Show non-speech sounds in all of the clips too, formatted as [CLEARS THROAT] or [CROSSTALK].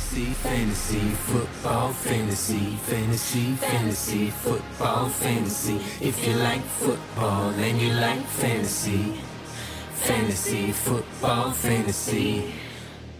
Fantasy, fantasy, football, fantasy, fantasy, fantasy, football, fantasy. If you like football and you like fantasy, fantasy, football, fantasy.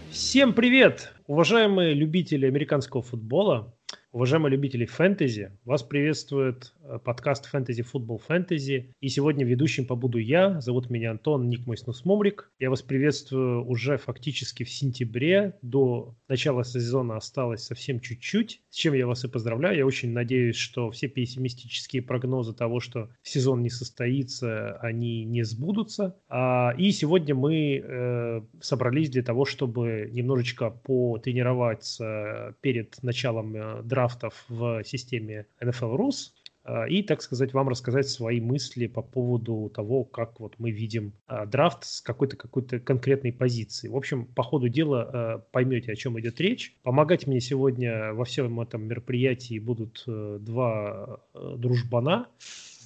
Всем привет, уважаемые любители американского футбола, уважаемые любители фэнтези. Вас приветствует Э, подкаст «Фэнтези Футбол Фэнтези». И сегодня ведущим побуду я. Зовут меня Антон, ник мой снус Момрик. Я вас приветствую уже фактически в сентябре. До начала сезона осталось совсем чуть-чуть, с чем я вас и поздравляю. Я очень надеюсь, что все пессимистические прогнозы того, что сезон не состоится, они не сбудутся. А, и сегодня мы э, собрались для того, чтобы немножечко потренироваться перед началом э, драфтов в системе NFL Rus. А, и, так сказать, вам рассказать свои мысли по поводу того, как вот мы видим а, драфт с какой-то какой-то конкретной позиции. В общем, по ходу дела а, поймете, о чем идет речь. Помогать мне сегодня во всем этом мероприятии будут э, два э, дружбана,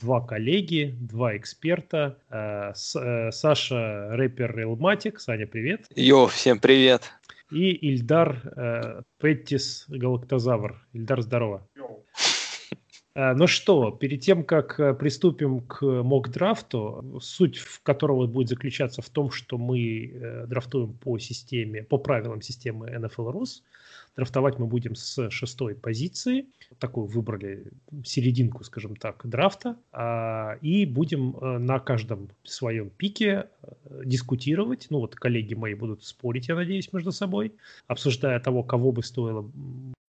два коллеги, два эксперта. Э, Саша, рэпер Элматик. Саня, привет. Йо, всем привет. И Ильдар Петтис Галактозавр. Ильдар, здорово. Йо. Э, ну что, перед тем, как э, приступим к мок-драфту, суть которого будет заключаться в том, что мы э, драфтуем по системе, по правилам системы NFL Rus. Драфтовать мы будем с шестой позиции. Такую выбрали серединку, скажем так, драфта. А, и будем на каждом своем пике дискутировать. Ну вот коллеги мои будут спорить, я надеюсь, между собой, обсуждая того, кого бы стоило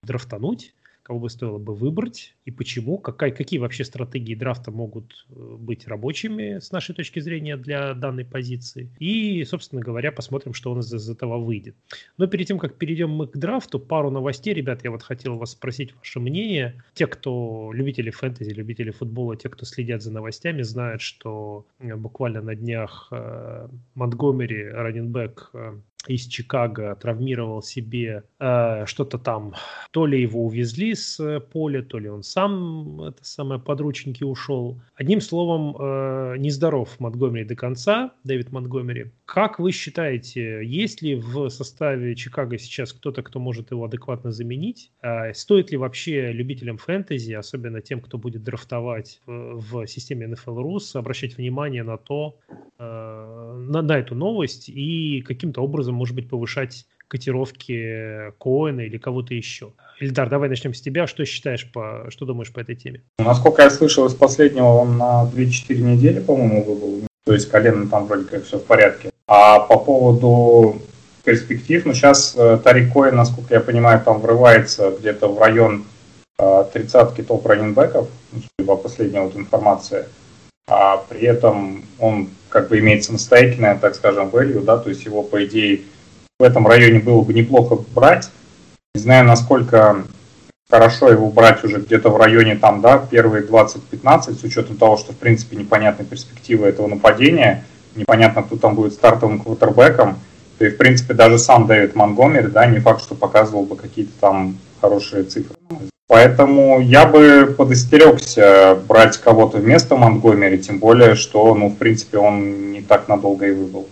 драфтануть кого бы стоило бы выбрать и почему, какая, какие вообще стратегии драфта могут э, быть рабочими с нашей точки зрения для данной позиции. И, собственно говоря, посмотрим, что у нас из этого выйдет. Но перед тем, как перейдем мы к драфту, пару новостей, ребят, я вот хотел вас спросить ваше мнение. Те, кто любители фэнтези, любители футбола, те, кто следят за новостями, знают, что э, буквально на днях э, Монтгомери, раненбэк из Чикаго травмировал себе э, что-то там, то ли его увезли с э, поля, то ли он сам, это самое, подручники ушел. Одним словом, э, нездоров Монтгомери до конца, Дэвид Монтгомери. Как вы считаете, есть ли в составе Чикаго сейчас кто-то, кто может его адекватно заменить? Э, стоит ли вообще любителям фэнтези, особенно тем, кто будет драфтовать в, в системе NFL Rus, обращать внимание на то, э, на, на эту новость и каким-то образом может быть, повышать котировки Коэна или кого-то еще. Ильдар, давай начнем с тебя. Что считаешь, по, что думаешь по этой теме? Насколько я слышал из последнего, он на 2-4 недели, по-моему, выбыл. То есть колено там вроде как все в порядке. А по поводу перспектив, ну сейчас э, Тарик Коэн, насколько я понимаю, там врывается где-то в район э, тридцатки топ раненбеков, ну, по последней вот информации. А при этом он как бы имеет самостоятельное, так скажем, value, да, то есть его, по идее, в этом районе было бы неплохо брать. Не знаю, насколько хорошо его брать уже где-то в районе там, да, первые 20-15, с учетом того, что, в принципе, непонятны перспективы этого нападения, непонятно, кто там будет стартовым квотербеком, то и, в принципе, даже сам Дэвид Монгомери, да, не факт, что показывал бы какие-то там хорошие цифры. Поэтому я бы подостерегся брать кого-то вместо Монтгомери, тем более, что, ну, в принципе, он не так надолго и выбыл.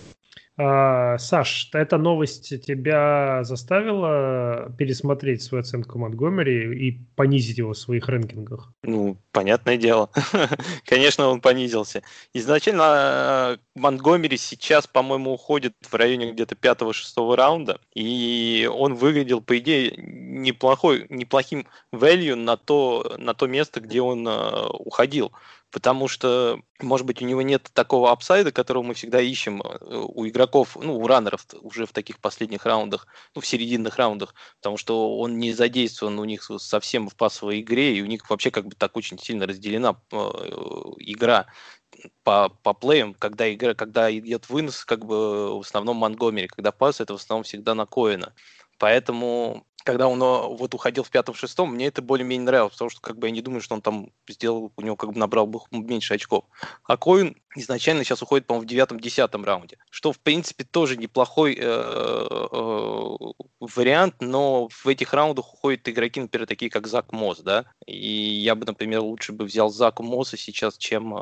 А, Саш, эта новость тебя заставила пересмотреть свою оценку Монтгомери и понизить его в своих рэнкингах? Ну, понятное дело. [LAUGHS] Конечно, он понизился. Изначально э, Монтгомери сейчас, по-моему, уходит в районе где-то 5-6 раунда, и он выглядел, по идее, неплохой, неплохим value на то, на то место, где он э, уходил потому что, может быть, у него нет такого апсайда, которого мы всегда ищем э, у игроков, ну, у раннеров уже в таких последних раундах, ну, в серединных раундах, потому что он не задействован у них совсем в пасовой игре, и у них вообще как бы так очень сильно разделена э, игра по, по плеям, когда, игра, когда идет вынос, как бы в основном Монгомери, когда пас, это в основном всегда на Коина. Поэтому когда он э, вот уходил в пятом-шестом, мне это более-менее нравилось, потому что как бы я не думаю, что он там сделал, у него как бы набрал бы меньше очков. А Коин изначально сейчас уходит, по-моему, в девятом-десятом раунде, что в принципе тоже неплохой э, э, вариант, но в этих раундах уходят игроки, например, такие как Зак Мосс, да, и я бы, например, лучше бы взял Зака Мосса сейчас, чем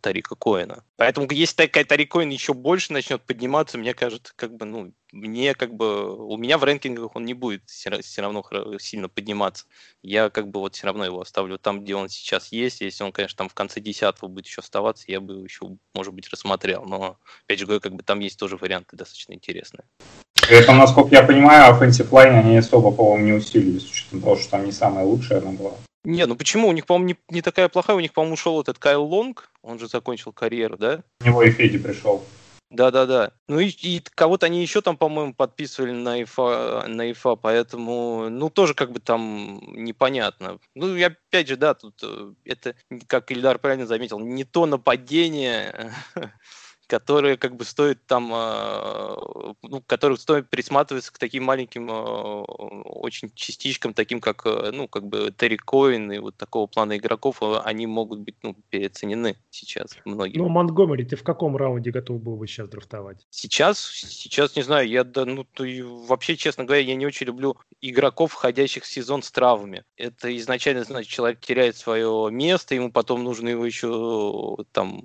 Тарика Коина. Поэтому если такая Тарик Коин еще больше начнет подниматься, мне кажется, как бы, ну, мне как бы, у меня в рэнкингах он не будет все равно сильно подниматься. Я как бы вот все равно его оставлю там, где он сейчас есть. Если он, конечно, там в конце десятого будет еще оставаться, я бы еще, может быть, рассмотрел. Но, опять же говорю, как бы там есть тоже варианты достаточно интересные. При этом, насколько я понимаю, offensive line они особо, по-моему, не усилили, с учетом того, что там не самая лучшая она была. Не, ну почему? У них, по-моему, не, не такая плохая. У них, по-моему, ушел этот Кайл Лонг. Он же закончил карьеру, да? У него и Феди пришел. Да-да-да. Ну и, и кого-то они еще там, по-моему, подписывали на ИФА, на ИФА, поэтому, ну, тоже как бы там непонятно. Ну, и опять же, да, тут э, это, как Ильдар правильно заметил, не то нападение, [LAUGHS] которые как бы стоит там, а, ну, которых стоит присматриваться к таким маленьким а, очень частичкам, таким как, э, ну, как бы Терри Коин и вот такого плана игроков, а, они могут быть, ну, переоценены сейчас многие. Ну, Монтгомери, ты в каком раунде готов был бы сейчас драфтовать? Сейчас, сейчас не знаю, я, да, ну, то, вообще, честно говоря, я не очень люблю игроков, входящих в сезон с травмами. Это изначально, значит, человек теряет свое место, ему потом нужно его еще там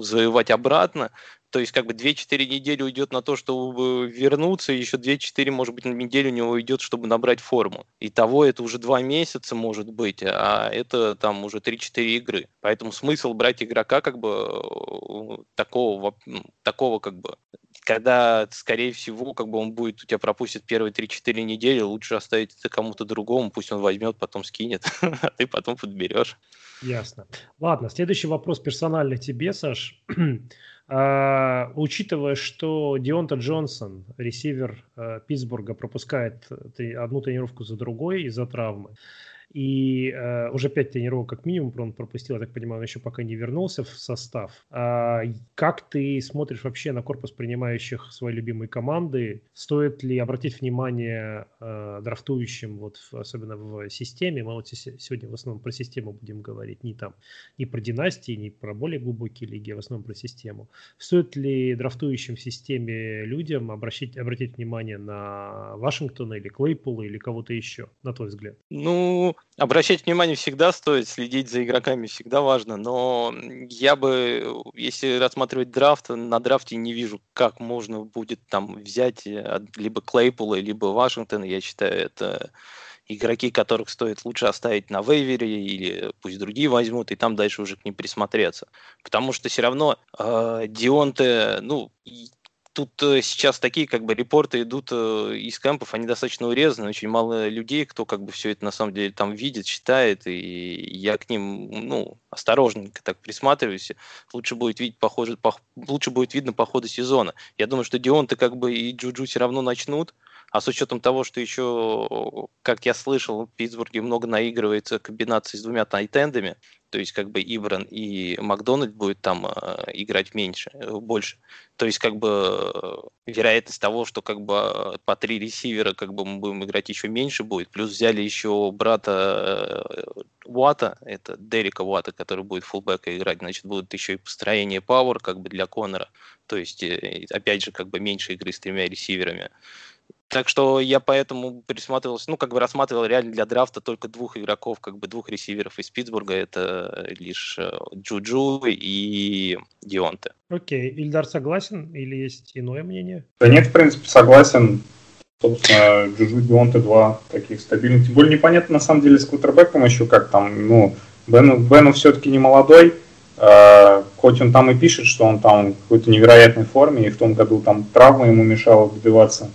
завоевать обратно, то есть как бы 2-4 недели уйдет на то, чтобы вернуться, и еще 2-4, может быть, на неделю у него уйдет, чтобы набрать форму. И того это уже 2 месяца может быть, а это там уже 3-4 игры. Поэтому смысл брать игрока как бы э, такого, такого как бы когда, скорее всего, как бы он будет, у тебя пропустит первые 3-4 недели, лучше оставить это кому-то другому, пусть он возьмет, потом скинет, [LAUGHS] а ты потом подберешь. Ясно. Ладно, следующий вопрос персональный тебе, Саш. А, учитывая, что Дионта Джонсон, ресивер а, Питтсбурга, пропускает э, одну тренировку за другой из-за травмы, и э, уже пять тренировок как минимум он пропустил, я так понимаю, он еще пока не вернулся в состав. А как ты смотришь вообще на корпус принимающих своей любимой команды? Стоит ли обратить внимание э, драфтующим, вот особенно в системе? Мы вот сегодня в основном про систему будем говорить, не там, не про династии, не про более глубокие лиги, а в основном про систему. Стоит ли драфтующим в системе людям обращать, обратить внимание на Вашингтона или Клейпула или кого-то еще, на твой взгляд? Ну, обращать внимание всегда стоит, следить за игроками всегда важно, но я бы, если рассматривать драфт, на драфте не вижу, как можно будет там взять э, либо Клейпула, либо Вашингтона. Я считаю, это игроки, которых стоит лучше оставить на вейвере, или пусть другие возьмут, и там дальше уже к ним присмотреться. Потому что все равно э, Дионте, ну, тут э, сейчас такие как бы репорты идут э, из кемпов, они достаточно урезаны, очень мало людей, кто как бы все это на самом деле там видит, читает, и я к ним, ну, осторожненько так присматриваюсь. Лучше будет видеть похоже, по, лучше будет видно по ходу сезона. Я думаю, что Дионты как бы и Джуджу все равно начнут, а с учетом того, что еще, как я слышал, в Питтсбурге много наигрывается комбинации с двумя тайтендами, то есть как бы Ибран и Макдональд будет там э, играть меньше, э, больше. То есть как бы э, вероятность того, что как бы э, по три ресивера как бы мы будем играть еще меньше будет. Плюс взяли еще брата э, Уата, это Дерека Уата, который будет фулбека играть, значит будет еще и построение Power как бы для Конора. То есть э, опять же как бы меньше игры с тремя ресиверами. Так что я поэтому присматривался, ну, как бы рассматривал реально для драфта только двух игроков, как бы двух ресиверов из Питтсбурга. Это лишь э, Джуджу и Дионте. Окей. Ильдар согласен или есть иное мнение? Да нет, в принципе, согласен. Собственно, Джуджу Дионте два таких стабильных. Тем более непонятно, на самом деле, с квотербеком еще как там, ну, Бену, Бену все-таки не молодой, Uh, хоть он там и пишет, что он там в какой-то невероятной форме, и в том году там травма ему мешала добиваться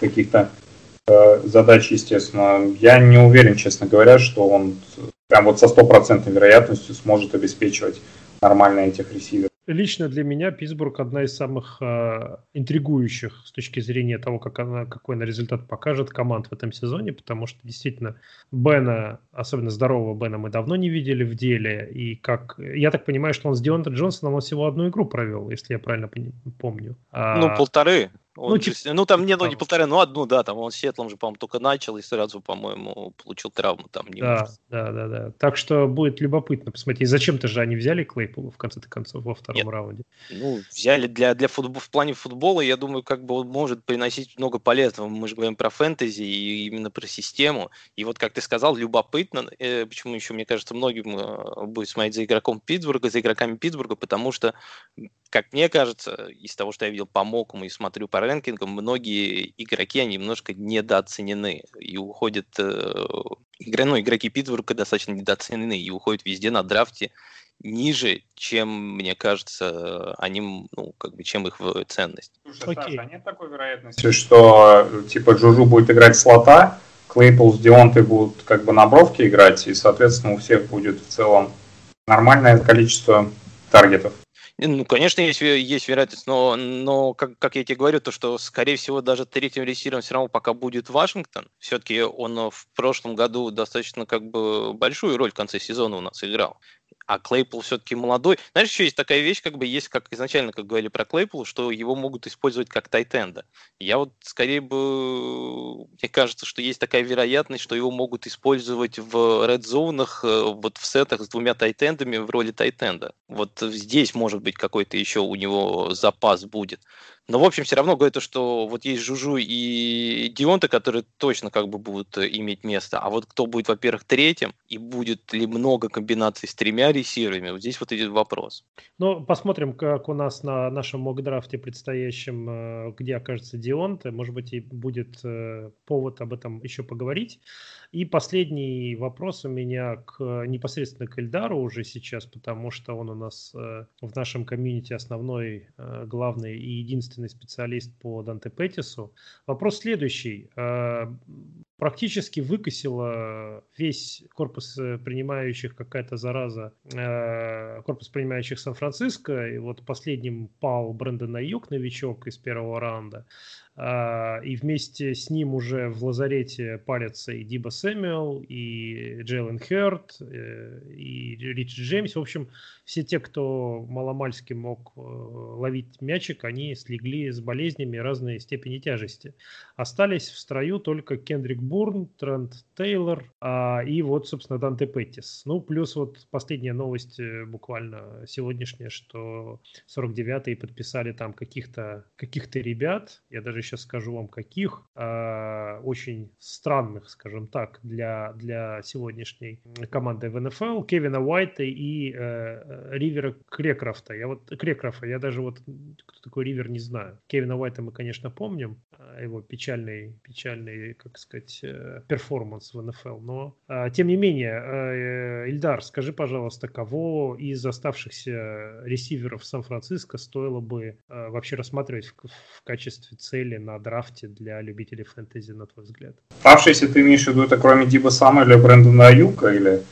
каких-то э, задач, естественно. Я не уверен, честно говоря, что он прям вот со стопроцентной вероятностью сможет обеспечивать нормально этих ресиверов. Лично для меня Питтсбург одна из самых э, интригующих с точки зрения того, как она, какой она результат покажет команд в этом сезоне, потому что действительно Бена, особенно здорового Бена, мы давно не видели в деле. И как я так понимаю, что он с Дионта Джонсоном он всего одну игру провел, если я правильно помню. А... Ну, полторы. Он, ну, типа, ну, там, не, ну, не полторы, ну, одну, да, там он с Сетлом же, по-моему, только начал и сразу, по-моему, получил травму там. Не да, может. да, да, да. Так что будет любопытно посмотреть. Зачем-то же они взяли Клейпула в конце концов во втором Нет. раунде? Ну, взяли для, для футбола, в плане футбола, я думаю, как бы он может приносить много полезного. Мы же говорим про фэнтези и именно про систему. И вот, как ты сказал, любопытно, э, почему еще, мне кажется, многим э, будет смотреть за игроком Питтсбурга, за игроками Питтсбурга, потому что, как мне кажется, из того, что я видел по мокам и смотрю по пауэрлэнкингом многие игроки, они немножко недооценены и уходят... Э, ну, игроки Питтсбурга достаточно недооценены и уходят везде на драфте ниже, чем, мне кажется, они, ну, как бы, чем их ценность. Слушай, Окей. Саша, а нет такой вероятности, что, типа, Джужу будет играть слота, Клейпл с Дионтой будут, как бы, на бровке играть, и, соответственно, у всех будет в целом нормальное количество таргетов? Ну, конечно, есть, есть вероятность, но, но как, как я тебе говорю, то, что, скорее всего, даже третьим ресивером все равно пока будет Вашингтон. Все-таки он в прошлом году достаточно как бы большую роль в конце сезона у нас играл а Клейпл все-таки молодой. Знаешь, еще есть такая вещь, как бы есть, как изначально, как говорили про Клейпл, что его могут использовать как тайтенда. Я вот скорее бы, мне кажется, что есть такая вероятность, что его могут использовать в red зонах, э, вот в сетах с двумя тайтендами в роли тайтенда. Вот здесь, может быть, какой-то еще у него запас будет. Но, в общем, все равно говорит, что вот есть Жужу и Дионта, которые точно как бы будут э, иметь место. А вот кто будет, во-первых, третьим, и будет ли много комбинаций с тремя ресиверами, вот здесь вот идет вопрос. Ну, посмотрим, как у нас на нашем мокдрафте предстоящем, э, где окажется Дионта. Может быть, и будет э, повод об этом еще поговорить. И последний вопрос у меня к, непосредственно к Эльдару уже сейчас, потому что он у нас э, в нашем комьюнити основной, э, главный и единственный специалист по Данте Петтису. Вопрос следующий. Э, практически выкосила весь корпус принимающих какая-то зараза, корпус принимающих Сан-Франциско. И вот последним пал Брэндон Аюк, новичок из первого раунда. А, и вместе с ним уже в лазарете палятся и Диба Сэмюэл, и Джейлен Херт, э, и Ричи Джеймс. В общем, все те, кто маломальски мог э, ловить мячик, они слегли с болезнями разной степени тяжести. Остались в строю только Кендрик Бурн, Трент Тейлор а, и вот, собственно, Данте Петтис. Ну, плюс вот последняя новость э, буквально сегодняшняя, что 49-е подписали там каких-то каких ребят, я даже сейчас скажу вам каких, а, очень странных, скажем так, для, для сегодняшней команды в НФЛ, Кевина Уайта и э, Ривера Крекрафта. Я вот Крекрафа, я даже вот кто такой Ривер не знаю. Кевина Уайта мы, конечно, помним, а, его печальный, печальный, как сказать, э, перформанс в НФЛ, но а, тем не менее, э, Ильдар, скажи, пожалуйста, кого из оставшихся ресиверов Сан-Франциско стоило бы э, вообще рассматривать в, в качестве цели на драфте для любителей фэнтези, на твой взгляд? Оставшиеся ты имеешь в виду это кроме Диба Самуэля, Брэндона Аюка или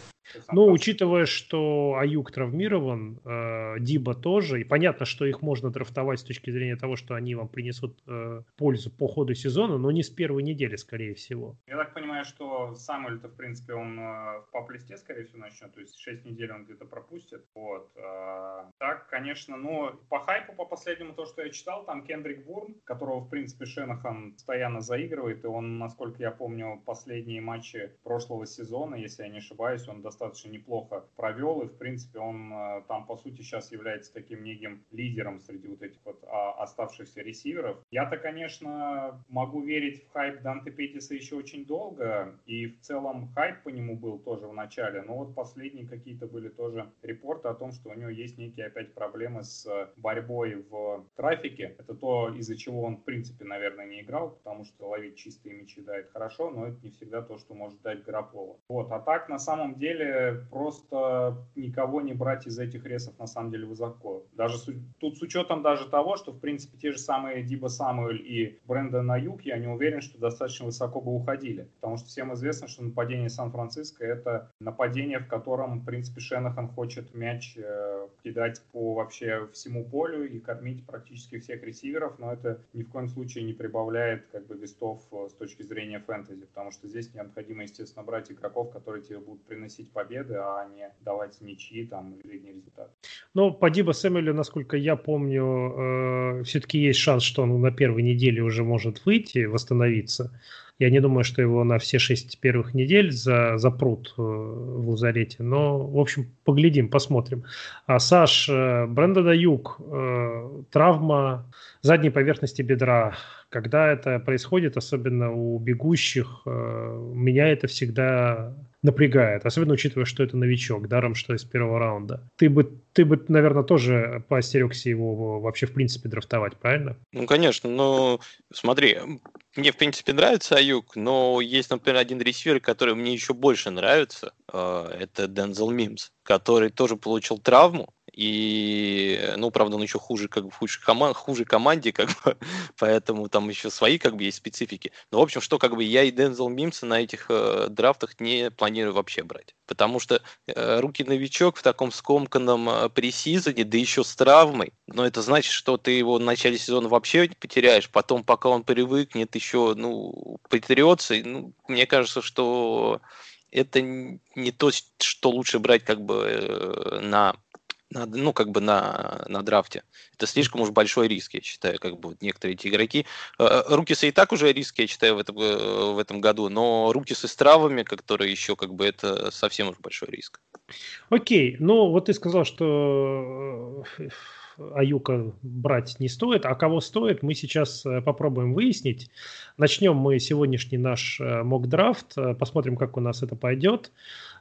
ну, учитывая, что Аюк травмирован, э, Диба тоже, и понятно, что их можно драфтовать с точки зрения того, что они вам принесут э, пользу по ходу сезона, но не с первой недели, скорее всего. Я так понимаю, что Самуэль-то, в принципе, он э, в поп-листе, скорее всего, начнет, то есть 6 недель он где-то пропустит. Вот. Э, так, конечно, но по хайпу, по последнему, то, что я читал, там Кендрик Бурн, которого, в принципе, Шенахан постоянно заигрывает, и он, насколько я помню, последние матчи прошлого сезона, если я не ошибаюсь, он достаточно неплохо провел, и, в принципе, он э, там, по сути, сейчас является таким неким лидером среди вот этих вот а, оставшихся ресиверов. Я-то, конечно, могу верить в хайп Данте Петиса еще очень долго, и в целом хайп по нему был тоже в начале, но вот последние какие-то были тоже репорты о том, что у него есть некие опять проблемы с борьбой в трафике. Это то, из-за чего он, в принципе, наверное, не играл, потому что ловить чистые мячи дает хорошо, но это не всегда то, что может дать Грапола. Вот, а так, на самом деле, просто никого не брать из этих ресов на самом деле высоко. Даже с, тут с учетом даже того, что в принципе те же самые Диба Самуэль и Брэндон Аюк, я не уверен, что достаточно высоко бы уходили. Потому что всем известно, что нападение Сан-Франциско это нападение, в котором в принципе Шенахан хочет мяч э, кидать по вообще всему полю и кормить практически всех ресиверов, но это ни в коем случае не прибавляет как бы вестов э, с точки зрения фэнтези, потому что здесь необходимо, естественно, брать игроков, которые тебе будут приносить победы, а не давать ничьи там средний результат. Ну, по Диба Сэмюэлю, насколько я помню, э, все-таки есть шанс, что он на первой неделе уже может выйти, восстановиться. Я не думаю, что его на все шесть первых недель за, запрут э, в лазарете. Но, в общем, поглядим, посмотрим. А Саш, э, Брэндона Юг, э, травма задней поверхности бедра. Когда это происходит, особенно у бегущих, меня это всегда напрягает. Особенно учитывая, что это новичок, даром, что из первого раунда. Ты бы ты бы, наверное, тоже поостерегся его вообще в принципе драфтовать, правильно? Ну, конечно, но смотри, мне в принципе нравится Аюк, но есть, например, один ресивер, который мне еще больше нравится, а, это Дензел Мимс, который тоже получил травму, и, ну, правда, он еще хуже, как бы, хуже, коман хуже команде, как бы, [LAUGHS] поэтому там еще свои, как бы, есть специфики. Но, в общем, что, как бы, я и Дензел Мимса на этих э, драфтах не планирую вообще брать. Потому что э, руки-новичок в таком скомканном э, пресизоне, да еще с травмой, но это значит, что ты его в начале сезона вообще потеряешь, потом, пока он привыкнет, еще, ну, потрется, ну, мне кажется, что это не то, что лучше брать как бы э, на на, ну, как бы на, на драфте. Это слишком уж большой риск, я считаю, как бы вот некоторые эти игроки. Э, э, Рукисы и так уже риск, я считаю, в этом, э, в этом году, но Рукисы с травами, которые еще, как бы, это совсем уж большой риск. Окей, ну вот ты сказал, что Аюка брать не стоит, а кого стоит, мы сейчас попробуем выяснить. Начнем мы сегодняшний наш мок-драфт, посмотрим, как у нас это пойдет.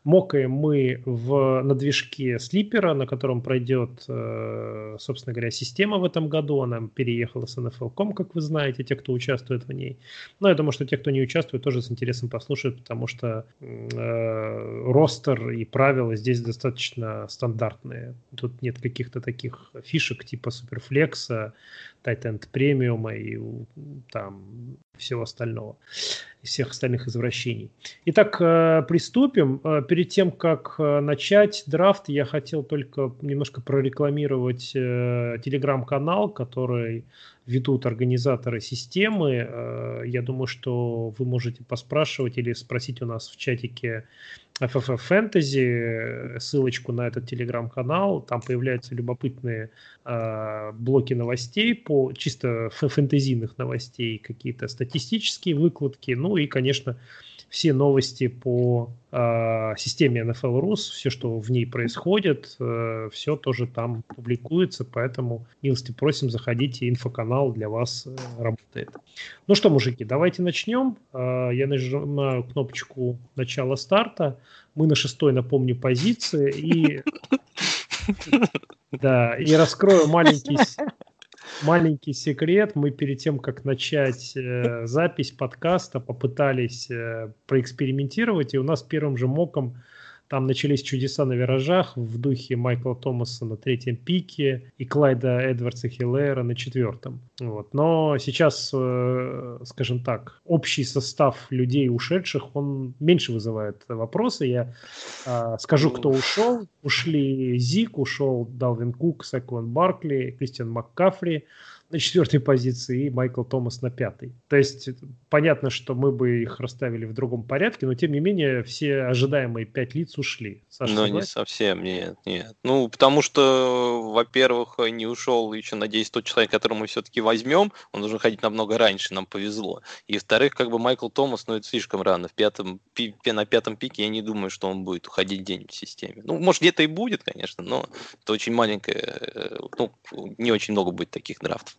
Мокаем мы в, на движке слипера, на котором пройдет, э, собственно говоря, система в этом году. Она переехала с NFL.com, как вы знаете, те, кто участвует в ней. Но я думаю, что те, кто не участвует, тоже с интересом послушают, потому что э, ростер и правила здесь достаточно стандартные. Тут нет каких-то таких фишек типа суперфлекса, Titan премиума и там всего остального, и всех остальных извращений. Итак, э, приступим. Э, перед тем, как э, начать драфт, я хотел только немножко прорекламировать телеграм-канал, который ведут организаторы системы. Я думаю, что вы можете поспрашивать или спросить у нас в чатике FFF Fantasy, ссылочку на этот телеграм-канал. Там появляются любопытные э, блоки новостей, по чисто фэнтезийных новостей, какие-то статистические выкладки, ну и, конечно, все новости по э, системе NFL Rus, все, что в ней происходит, э, все тоже там публикуется, поэтому милости просим, заходите, инфоканал для вас э, работает. Ну что, мужики, давайте начнем. Э, я нажимаю кнопочку начала старта. Мы на шестой, напомню, позиции и [LAUGHS] да, и раскрою маленький маленький секрет. Мы перед тем, как начать э, запись подкаста, попытались э, проэкспериментировать, и у нас первым же моком там начались чудеса на виражах в духе Майкла Томаса на третьем пике и Клайда Эдвардса Хиллера на четвертом. Вот. Но сейчас, э, скажем так, общий состав людей ушедших, он меньше вызывает вопросы. Я э, скажу, кто ушел. Ушли Зик, ушел Далвин Кук, Секван Баркли, Кристиан МакКафри, на четвертой позиции и Майкл Томас на пятой. То есть понятно, что мы бы их расставили в другом порядке, но тем не менее все ожидаемые пять лиц ушли. Саша, ну, не совсем, нет, нет. Ну, потому что, во-первых, не ушел еще, надеюсь, тот человек, которого мы все-таки возьмем, он должен ходить намного раньше, нам повезло. И, во-вторых, как бы Майкл Томас, ну, это слишком рано. В пятом, пи, на пятом пике я не думаю, что он будет уходить день в системе. Ну, может, где-то и будет, конечно, но это очень маленькое, э, ну, не очень много будет таких драфтов.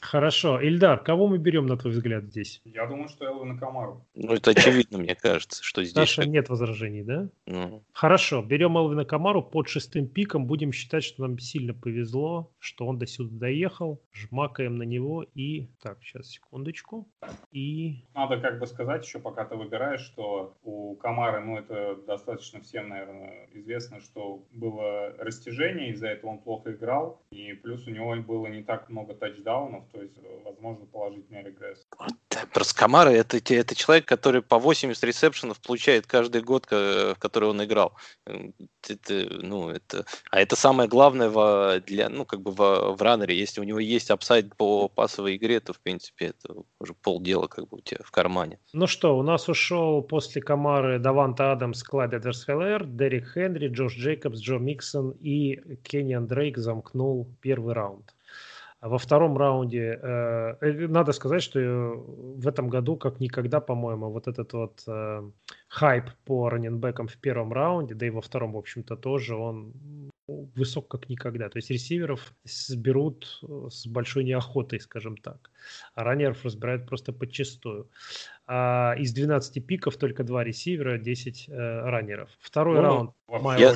Хорошо. Ильдар, кого мы берем, на твой взгляд, здесь? Я думаю, что Элвина Камару. Ну, это очевидно, мне кажется, что здесь... Саша, нет возражений, да? Ну. Хорошо, берем Элвина Камару под шестым пиком. Будем считать, что нам сильно повезло, что он до сюда доехал. Жмакаем на него и... Так, сейчас, секундочку. И... Надо как бы сказать еще, пока ты выбираешь, что у Камары, ну, это достаточно всем, наверное, известно, что было растяжение, из-за этого он плохо играл. И плюс у него было не так много тачдаунов, то есть, э, возможно, положительный регресс. Просто Камара это, это человек, который по 80 ресепшенов получает каждый год, в который он играл. Это, ну, это, а это самое главное в, для, ну, как бы в, в раннере. Если у него есть upside по пасовой игре, то, в принципе, это уже полдела как бы у тебя в кармане. Ну что, у нас ушел после Камары Даванта Адамс, Клайд Эдвардс-Хелер, Дерек Хенри, Джош Джейкобс, Джо Миксон и Кениан Дрейк замкнул первый раунд. Во втором раунде э, э, надо сказать, что в этом году, как никогда, по-моему, вот этот вот э, хайп по раненбекам в первом раунде, да и во втором, в общем-то, тоже, он высок как никогда. То есть ресиверов сберут с большой неохотой, скажем так. А раннеров разбирают просто подчастую. А из 12 пиков только два ресивера, 10 э, раннеров. Второй Ну, раунд. Я-.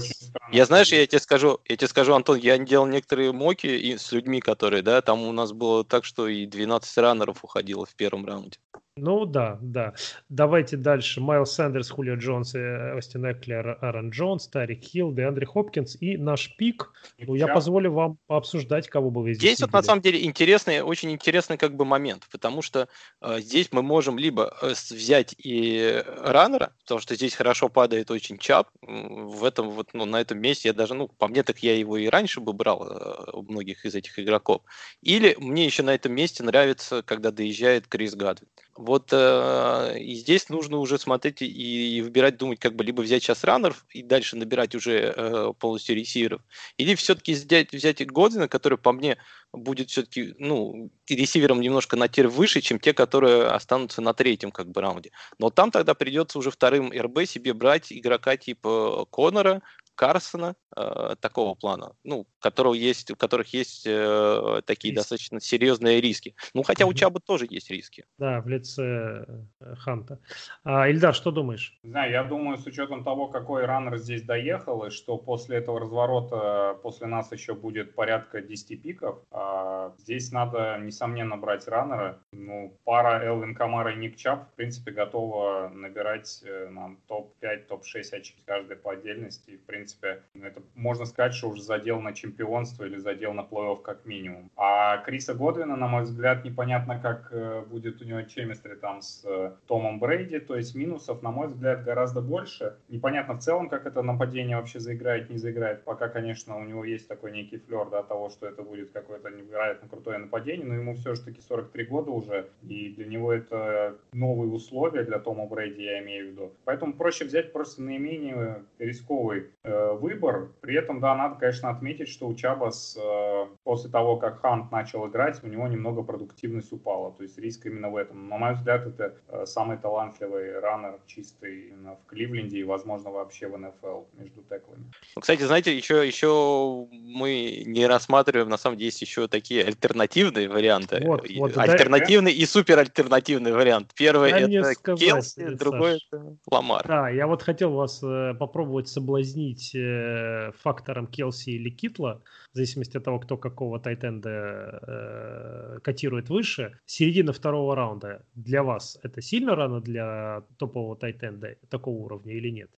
Я знаешь, я тебе скажу, я тебе скажу, Антон, я делал некоторые моки и с людьми, которые, да, там у нас было так, что и 12 раннеров уходило в первом раунде. Ну да, да. Давайте дальше. Майлз Сандерс, Хулио Джонс, э, Остин Эклер, Аарон Джонс, Тарик Хилл, Деандре Хопкинс и наш пик. Ну, я позволю вам пообсуждать, кого бы вы здесь Здесь вот на самом деле интересный, очень интересный как бы момент, потому что э, здесь мы можем либо э, взять и раннера, потому что здесь хорошо падает очень чап, в этом вот, ну, на этом месте я даже, ну, по мне так я его и раньше бы брал э, у многих из этих игроков. Или мне еще на этом месте нравится, когда доезжает Крис Гадвин. Вот э, и здесь нужно уже смотреть и, и выбирать, думать, как бы либо взять сейчас раннеров и дальше набирать уже э, полностью ресиверов, или все-таки взять, взять Годвина, который по мне будет все-таки, ну, ресивером немножко на тир выше, чем те, которые останутся на третьем как бы раунде. Но там тогда придется уже вторым РБ себе брать игрока типа Конора, Карсона, э, такого плана, ну, которого есть, у которых есть э, такие Есть. достаточно серьезные риски. Ну, хотя у. Чаба тоже есть риски. Да, в лице э, Ханта. А, Ильдар, что думаешь? Не знаю, я думаю, с учетом того, какой раннер здесь доехал, и что после этого разворота после нас еще будет порядка 10 пиков, а, здесь надо, несомненно, брать раннера. Ну, пара Элвин Камара и Ник Чап, в принципе, готова набирать э, нам топ-5, топ-6 очки каждый по отдельности. И, в принципе, ну, это можно сказать, что уже задел на чемпионство или задел на плей-офф как минимум. А Криса Годвина, на мой взгляд, непонятно, как э, будет у него чемистри там с э, Томом Брейди, то есть минусов, на мой взгляд, гораздо больше. Непонятно в целом, как это нападение вообще заиграет, не заиграет. Пока, конечно, у него есть такой некий флер, да, того, что это будет какое-то невероятно крутое нападение, но ему все же таки 43 года уже, и для него это новые условия для Тома Брейди, я имею в виду. Поэтому проще взять просто наименее рисковый э, выбор. При этом, да, надо, конечно, отметить, что у Чабас э, после того, как Хант начал играть, у него немного продуктивность упала. То есть риск именно в этом. На мой взгляд, это э, самый талантливый раннер чистый именно в Кливленде и, возможно, вообще в НФЛ между теклами. Ну, кстати, знаете, еще, еще мы не рассматриваем, на самом деле, есть еще такие альтернативные варианты. Вот, И- вот, альтернативный и суперальтернативный вариант. Первый это сказать, Келси, Саш. другой это Ламар. Да, я вот хотел вас э, попробовать соблазнить э, фактором Келси или Китла, в зависимости от того, кто какого тайтенда э, котирует выше. Середина второго раунда для вас это сильно рано для топового тайтенда такого уровня или нет?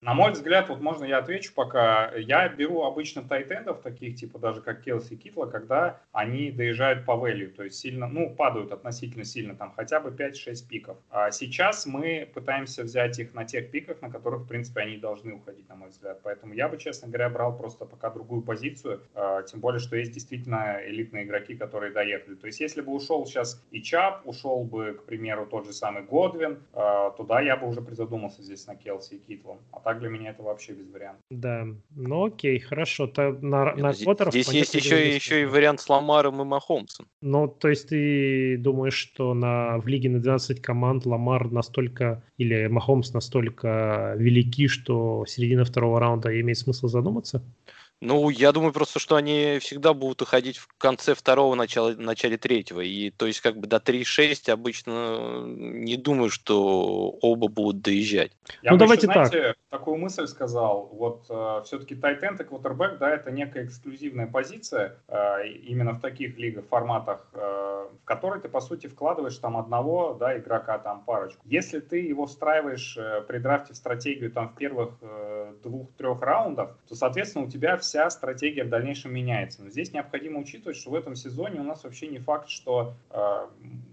На мой взгляд, вот можно я отвечу пока. Я беру обычно тайтендов, таких типа даже как Келси Китла, когда они доезжают по value, то есть сильно, ну, падают относительно сильно, там хотя бы 5-6 пиков. А сейчас мы пытаемся взять их на тех пиках, на которых, в принципе, они должны уходить, на мой взгляд. Поэтому я бы, честно говоря, брал просто пока другую позицию, а, тем более, что есть действительно элитные игроки, которые доехали. То есть если бы ушел сейчас и Чап, ушел бы, к примеру, тот же самый Годвин, а, то да, я бы уже призадумался здесь на Келси и Китлом. А так для меня это вообще без вариантов. Да, ну окей, хорошо. То на, Нет, на ну, здесь- квотеров, Здесь есть еще, еще и вариант с Ламаром и Махомсом. Ну, то есть ты думаешь, что на, в лиге на 12 команд Ламар настолько или Махомс настолько велики, что середина второго раунда имеет смысл задуматься? Ну, я думаю просто, что они всегда будут уходить в конце второго, начала, начале третьего. И то есть как бы до 3-6 обычно не думаю, что оба будут доезжать. Я Ну, бы давайте еще, знаете, такую мысль сказал. Вот э, все-таки тайтенд и квотербек, да, это некая эксклюзивная позиция э, именно в таких лигах, форматах, э, в которой ты, по сути, вкладываешь там одного, да, игрока, там парочку. Если ты его встраиваешь э, при драфте в стратегию там в первых э, двух-трех раундах, то, соответственно, у тебя вся стратегия в дальнейшем меняется. Но здесь необходимо учитывать, что в этом сезоне у нас вообще не факт, что э,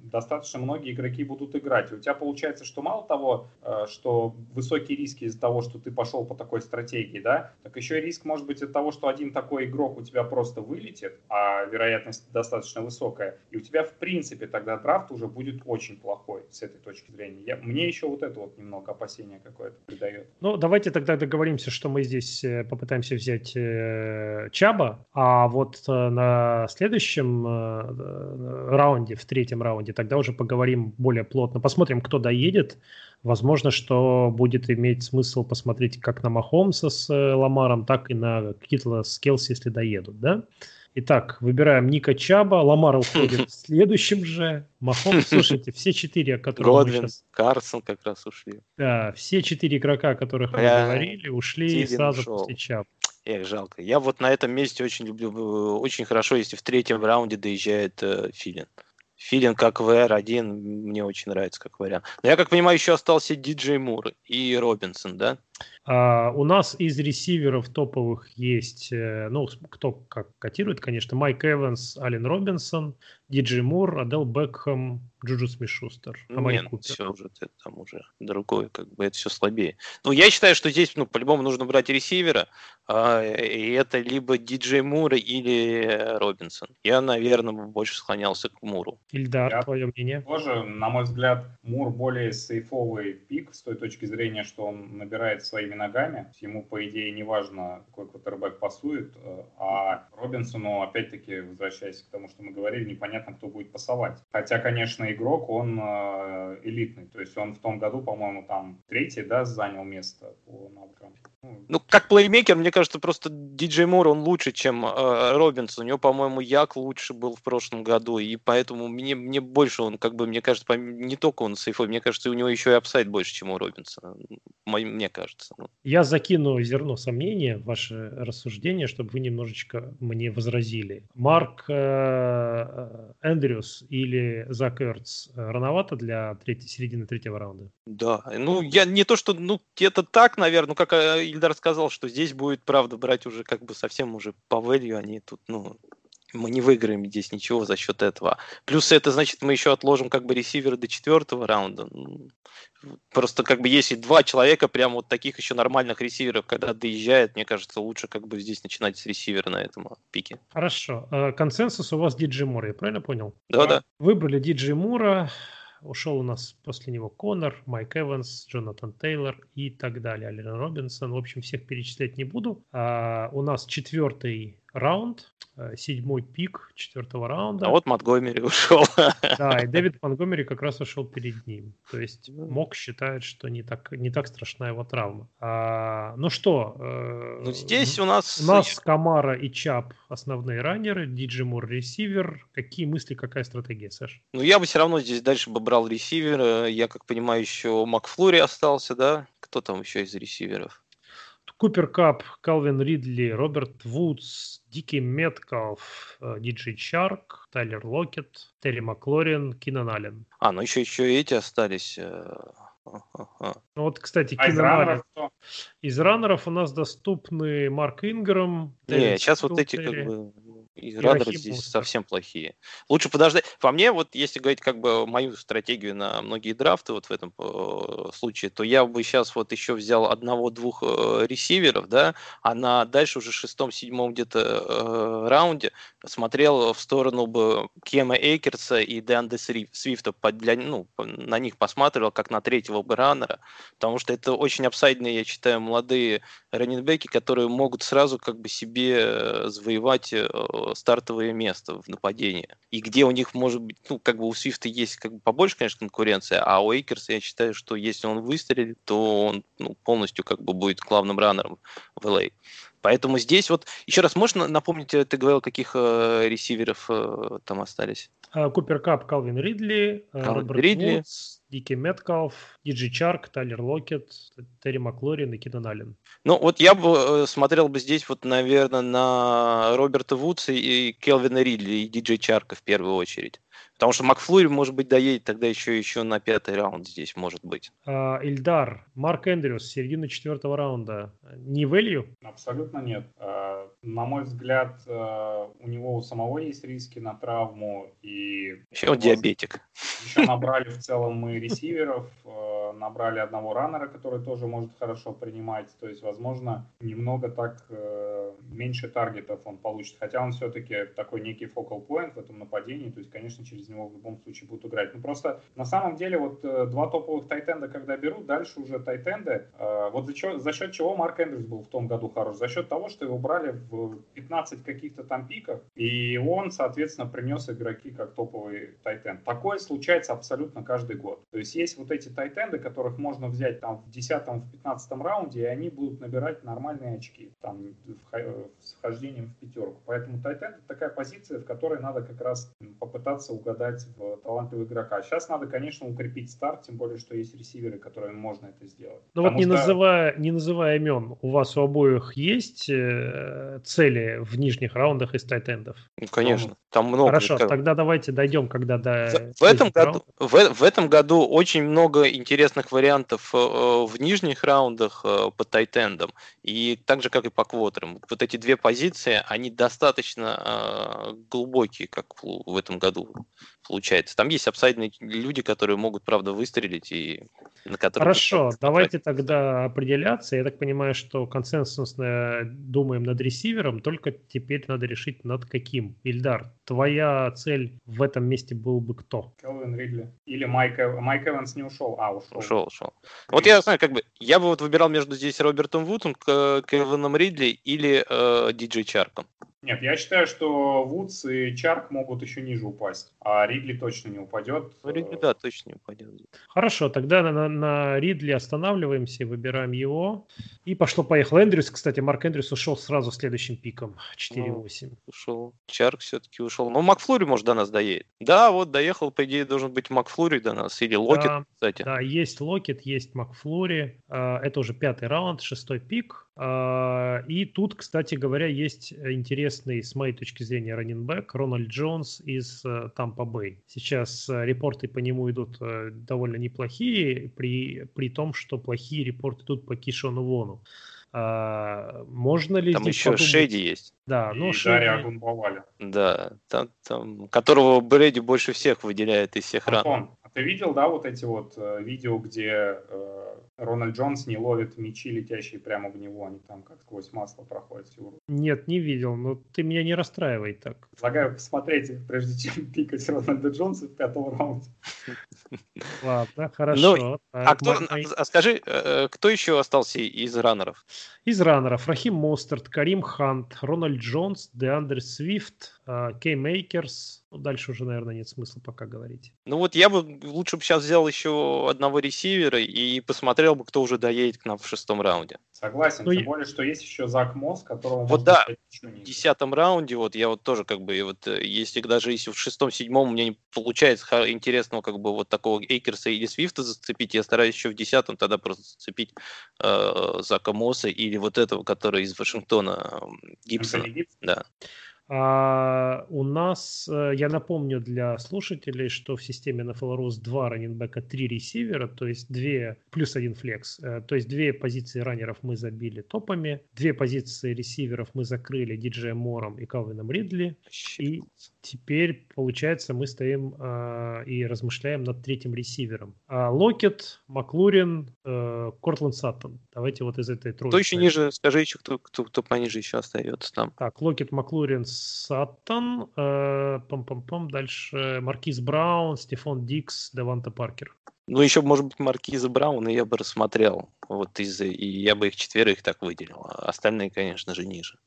достаточно многие игроки будут играть. У тебя получается, что мало того, э, что высокие риски из-за того, что ты пошел по такой стратегии, да, так еще и риск может быть от того, что один такой игрок у тебя просто вылетит, а вероятность достаточно высокая, и у тебя в принципе тогда драфт уже будет очень плохой с этой точки зрения. Я, мне еще вот это вот немного опасения какое-то придает. Ну, давайте тогда договоримся, что мы здесь э, попытаемся взять э, Чаба, а вот э, на следующем э, раунде, в третьем раунде, тогда уже поговорим более плотно. Посмотрим, кто доедет. Возможно, что будет иметь смысл посмотреть как на Махомса с э, Ламаром, так и на Китла с Келси, если доедут, да? Итак, выбираем Ника Чаба, Ламар уходит [LAUGHS] следующим же. Махом, слушайте, все четыре, о которых Годвин, сейчас... Карсон как раз ушли. Да, все четыре игрока, о которых мы говорили, ушли Тилин сразу ушел. после Чаба. Эх, жалко. Я вот на этом месте очень люблю, э, очень хорошо, если в третьем раунде доезжает э, Филин. Тилен как WR1 мне очень нравится как вариант. Но я как понимаю, еще остался Диджей Мур и Робинсон, да? А, у нас из ресиверов топовых есть, э, ну, кто как котирует, конечно, Майк Эванс, Ален Робинсон, Диджей Мур, Оделл Бекхэм, Джуджу Смит-Шустер. А Нет, все уже, это там уже другое, как бы это все слабее. Ну, я считаю, что здесь, ну, по-любому нужно брать ресивера, а, и это либо Диджей Мур или Робинсон. Я, наверное, больше склонялся к Муру. Ильдар, а твое мнение? Тоже, на мой взгляд, Мур более сейфовый pick с той точки зрения, что он набирает своими ногами. Ему, по идее, не важно, какой квотербек пасует. Э, а Робинсону, опять-таки, возвращаясь к тому, что мы говорили, непонятно, кто будет пасовать. Хотя, конечно, игрок, он э, элитный. То есть он в том году, по-моему, там третий, да, занял место по навыкам. Ну, как плеймейкер, мне кажется, просто Диджей Мур, он лучше, чем э, Робинсон. У него, по-моему, YAC лучше был в прошлом году, и поэтому мне, мне больше он, как бы, мне кажется, не только он сейфовый, мне кажется, у него еще и upside больше, чем у Робинсона. Мне кажется. Ну. Я закину зерно сомнения в ваше рассуждение, чтобы вы немножечко мне возразили. Марк э Эндрюс или Зак Эртс рановато для третьей, середины третьего раунда? Да, ну я не то, что, ну это так, наверное, ну как э, Ильдар сказал, что здесь будет, правда, брать уже как бы совсем уже по value, они тут, ну, мы не выиграем здесь ничего за счет этого. Плюс это значит, мы еще отложим как бы ресивера до четвертого раунда. Просто как бы если два человека, прям вот таких еще нормальных ресиверов, когда доезжает, мне кажется, лучше как бы здесь начинать с ресивера на этом пике. Хорошо. Э, консенсус у вас Диджи Мура, я правильно понял? Да, да. Выбрали Диджи Мура. Ушел у нас после него Конор, Майк Эванс, Джонатан Тейлор и так далее. Ален Робинсон. В общем, всех перечислять не буду. А, у нас четвертый раунд, э, седьмой пик четвертого раунда. А вот Монтгомери [LAUGHS] ушел. Да, и Дэвид Монтгомери как раз ушел перед ним. То есть Mock считает, что не так, не так страшна его травма. А, ну что? Э, ну здесь у нас... У нас Камара и Чабб основные раннеры, Диджей Мур ресивер. Какие мысли, какая стратегия, Саш? Ну я бы все равно здесь дальше бы брал ресивера. Я, как понимаю, еще Макфлури остался, да? Кто там еще из ресиверов? Купер Кап, Калвин Ридли, Роберт Вудс, Ди Кей Меткалф, э, Диджей Чарк, Тайлер Локет, Терри Маклорин, Кинан Аллен. А, ну еще, еще эти остались. Э, ну вот, кстати, а из раннеров, из раннеров у нас доступны Марк Инграм. Не, сейчас вот эти как бы и раннеры здесь совсем плохие. Лучше подождать. По мне, вот если говорить как бы мою стратегию на многие драфты вот в этом э, случае, то я бы сейчас вот еще взял одного-двух э, ресиверов, да, а на дальше уже шестом-седьмом где-то э, раунде смотрел в сторону бы Кема Эйкерса и Деанде Свифта, для, ну, на них посматривал как на третьего бы раннера, потому что это очень апсайдные, я считаю, молодые раненбеки, которые могут сразу как бы себе э, завоевать э, стартовое место в нападении. И где у них может быть, ну, как бы у Свифта есть как бы побольше, конечно, конкуренция, а у Эйкерса я считаю, что если он выстрелит, то он ну, полностью как бы будет главным раннером в LA. Поэтому здесь вот, еще раз, можно напомнить, э, ты говорил, каких э, ресиверов э, там остались? А, Купер Кап, Калвин Ридли, э, Роберт Ридли. Вудс, Ди Кей Меткалф, Диджей Чарк, Тайлер Локет, Терри Маклорин и Аллен. Ну, вот я бы смотрел бы здесь, вот, наверное, на Роберта Вудса и Келвина Ридли и Диджей Чарка в первую очередь. Потому что Макфлури, может быть, доедет тогда еще, еще на пятый раунд здесь, может быть. А, Ильдар, Марк Эндрюс, середина четвертого раунда. Не value? Абсолютно нет. А, на мой взгляд, а, у него у самого есть риски на травму. И еще он диабетик. Еще набрали в целом мы ресиверов, а, набрали одного раннера, который тоже может хорошо принимать. То есть, возможно, немного так меньше таргетов он получит. Хотя он все-таки такой некий focal point в этом нападении. То есть, конечно, через из него в любом случае будут играть. Ну просто на самом деле вот э, два топовых тайтенда, когда берут, дальше уже тайтенды. Э, вот за, счет, за счет чего Марк Эндрюс был в том году хорош? За счет того, что его брали в 15 каких-то там пиках, и он, соответственно, принес игроки как топовый тайтенд. Такое случается абсолютно каждый год. То есть есть вот эти тайтенды, которых можно взять там в 10-15 раунде, и они будут набирать нормальные очки там с вхождением в пятерку. Поэтому тайтенд это такая позиция, в которой надо как раз попытаться угадать в талантливого игрока. Сейчас надо, конечно, укрепить старт, тем более, что есть ресиверы, которыми можно это сделать. Ну вот не, что... называя, не называя имен, у вас у обоих есть э, цели в нижних раундах из тайтендов? Ну, конечно, там много. Хорошо, как... тогда давайте дойдем, когда до... В, в, этом году, в, в этом году очень много интересных вариантов э, в нижних раундах э, по тайтендам, и так же, как и по квотерам. Вот эти две позиции, они достаточно э, глубокие, как в этом году получается. Там есть апсайдные люди, которые могут, правда, выстрелить и на которые... Хорошо, давайте тогда определяться. Я так понимаю, что консенсусно думаем над ресивером, только теперь надо решить над каким. Ильдар, твоя цель в этом месте был бы кто? Келвин Ридли. Или Майк, Майк Эванс не ушел, а ушел. Ушел, ушел. Вот я знаю, как бы, я бы вот выбирал между здесь Робертом Вудом, Кевином Ридли или э, Диджей Чарком. Нет, я считаю, что Вудс и Чарк могут еще ниже упасть, а Ридли точно не упадет. Ну, Ридли, да, точно не упадет. Хорошо, тогда на, на Ридли останавливаемся, выбираем его. И пошло-поехало. Эндрюс, кстати, Марк Эндрюс ушел сразу следующим пиком, 4-8. Ну, ушел. Чарк все-таки ушел. Но Макфлури, может, до нас доедет. Да, вот доехал, по идее, должен быть Макфлури до нас. Или Локет, да, кстати. Да, есть Локет, есть Макфлури. А, это уже пятый раунд, шестой пик. А, и тут, кстати говоря, есть интересный, с моей точки зрения, раннинбэк Рональд Джонс из Тампа Бэй. Сейчас э, репорты по нему идут э, довольно неплохие, при, при том, что плохие репорты идут по Кишону Вону. А, можно ли там здесь еще подумать... Шеди есть. Да, ну Шеди... Да, там, там, которого Брэди больше всех выделяет из всех ран. А ты видел, да, вот эти вот э, видео, где э, Рональд Джонс не ловит мячи, летящие прямо в него, они там как сквозь масло проходят всю Нет, не видел, но ты меня не расстраивай так. Предлагаю посмотреть прежде чем [LAUGHS] пикать Рональда Джонса в пятом раунде. [LAUGHS] Ладно, хорошо. Ну, а, кто, а скажи, э, кто еще остался из раннеров? Из раннеров Рахим Мостерт, Карим Хант, Рональд Джонс, Деандре Свифт, э, Кэм Эйкерс, ну, дальше уже, наверное, нет смысла пока говорить. Ну вот я бы лучше бы сейчас взял еще одного ресивера и посмотрел бы, кто уже доедет к нам в шестом раунде. Согласен, ну, тем более, что есть еще Зак Мосс, которого... Вот да, в десятом раунде, вот я вот тоже как бы, вот э, если даже если в шестом-седьмом у меня не получается интересного как бы вот такого Эйкерса или Свифта зацепить, я стараюсь еще в десятом тогда просто зацепить э, Зака Мосса или вот этого, который из Вашингтона, Гибсона. Да. А у нас, э, я напомню для слушателей, что в системе NFL Rose 2 раненбека 3 ресивера, то есть 2 плюс 1 флекс, э, то есть две позиции раннеров мы забили топами, две позиции ресиверов мы закрыли Диджеем Мором и Калвином Ридли, и теперь, получается, мы стоим э, и размышляем над третьим ресивером. А Локет, Маклурин, э, Кортленд Саттон. Давайте вот из этой троицы. Кто еще ниже? Скажи еще, кто, кто, кто пониже еще остается там. Так, Локет, Маклорин, Саттон, э, пам-пам-пам, дальше Маркиз Браун, Стефан Дикс, Деванта Паркер. Ну, еще, может быть, Маркиза Брауна я бы рассмотрел. Вот из и я бы их четверых так выделил. А остальные, конечно же, ниже.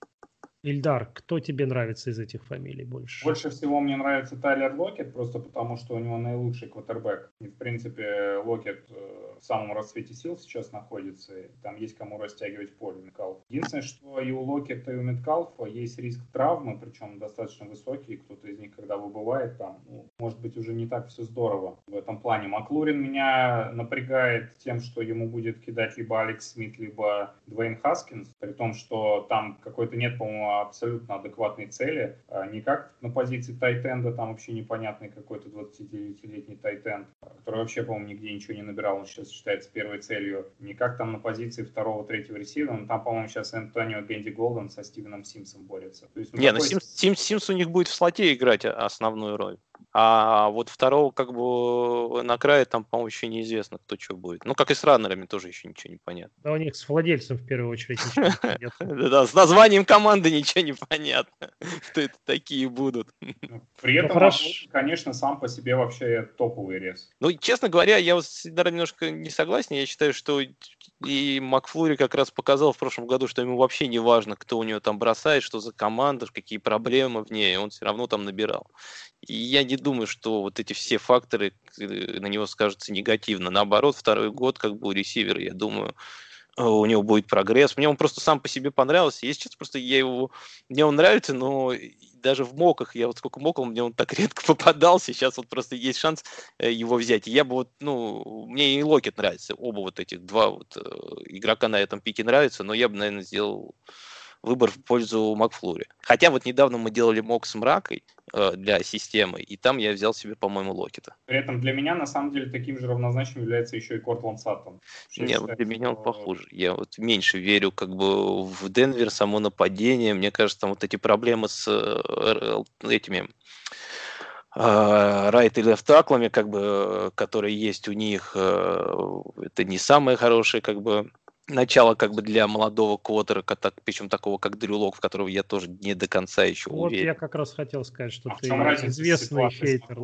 Ильдар, кто тебе нравится из этих фамилий больше? Больше всего мне нравится Тайлер Локет, просто потому что у него наилучший квотербек. И, в принципе, Локет э, в самом расцвете сил сейчас находится, и там есть кому растягивать поле Меткалф. Единственное, что и у Локета, и у Меткалфа есть риск травмы, причем достаточно высокий, кто-то из них, когда выбывает там, ну, может быть, уже не так все здорово в этом плане. Маклорин меня напрягает тем, что ему будет кидать либо Алекс Смит, либо Двейн Хаскинс, при том, что там какой-то нет, по-моему, абсолютно адекватной цели. А не как на позиции тайтенда, там вообще непонятный какой-то 29-летний tight end, который вообще, по-моему, нигде ничего не набирал, он сейчас считается первой целью. Не как там на позиции второго-третьего ресивера, но там, по-моему, сейчас Антонио Гэнди Голден со Стивеном Симсом борется. То есть, ну, не, ну, ну Симс, Симс, Симс у них будет в слоте играть основную роль. А вот второго как бы на крае там, по-моему, еще неизвестно, кто что будет. Ну, как и с раннерами тоже еще ничего не понятно. Да у них с владельцем в первую очередь ничего не понятно. [LAUGHS] Да, с названием команды ничего не понятно, [LAUGHS] кто это такие будут. Ну, [LAUGHS] при этом, конечно, сам по себе вообще топовый рез. Ну, честно говоря, я вот с немножко не согласен. Я считаю, что и Макфлури как раз показал в прошлом году, что ему вообще не важно, кто у него там бросает, что за команда, какие проблемы в ней, он все равно там набирал. И я не думаю, что вот эти все факторы э, на него скажутся негативно. Наоборот, второй год как бы у ресивера, я думаю, э, у него будет прогресс. Мне он просто сам по себе понравился. Если честно, просто я его... Мне он нравится, но даже в моках, я вот сколько мокал, мне он так [LAUGHS] редко попадался, сейчас вот просто есть шанс э, его взять. И я бы вот, ну, мне и Локет нравится, оба вот этих два вот игрока на этом пике нравятся, но я бы, наверное, сделал выбор в пользу Макфлури. Хотя вот недавно мы делали мок с мракой э, для системы, и там я взял себе, по-моему, Локета. При этом для меня, на самом деле, таким же равнозначным является еще и Кортланд Саттон. Нет, вот для меня он похуже. Я вот меньше верю как бы в Денвер, само нападение. Мне кажется, там вот эти проблемы с э, этими райт и лефт таклами, как бы, которые есть у них, э, это не самые хорошие, как бы, начало как бы для молодого квотера, так, причем такого, как Дрюлок, в которого я тоже не до конца еще вот уверен. я как раз хотел сказать, что а ты известный хейтер.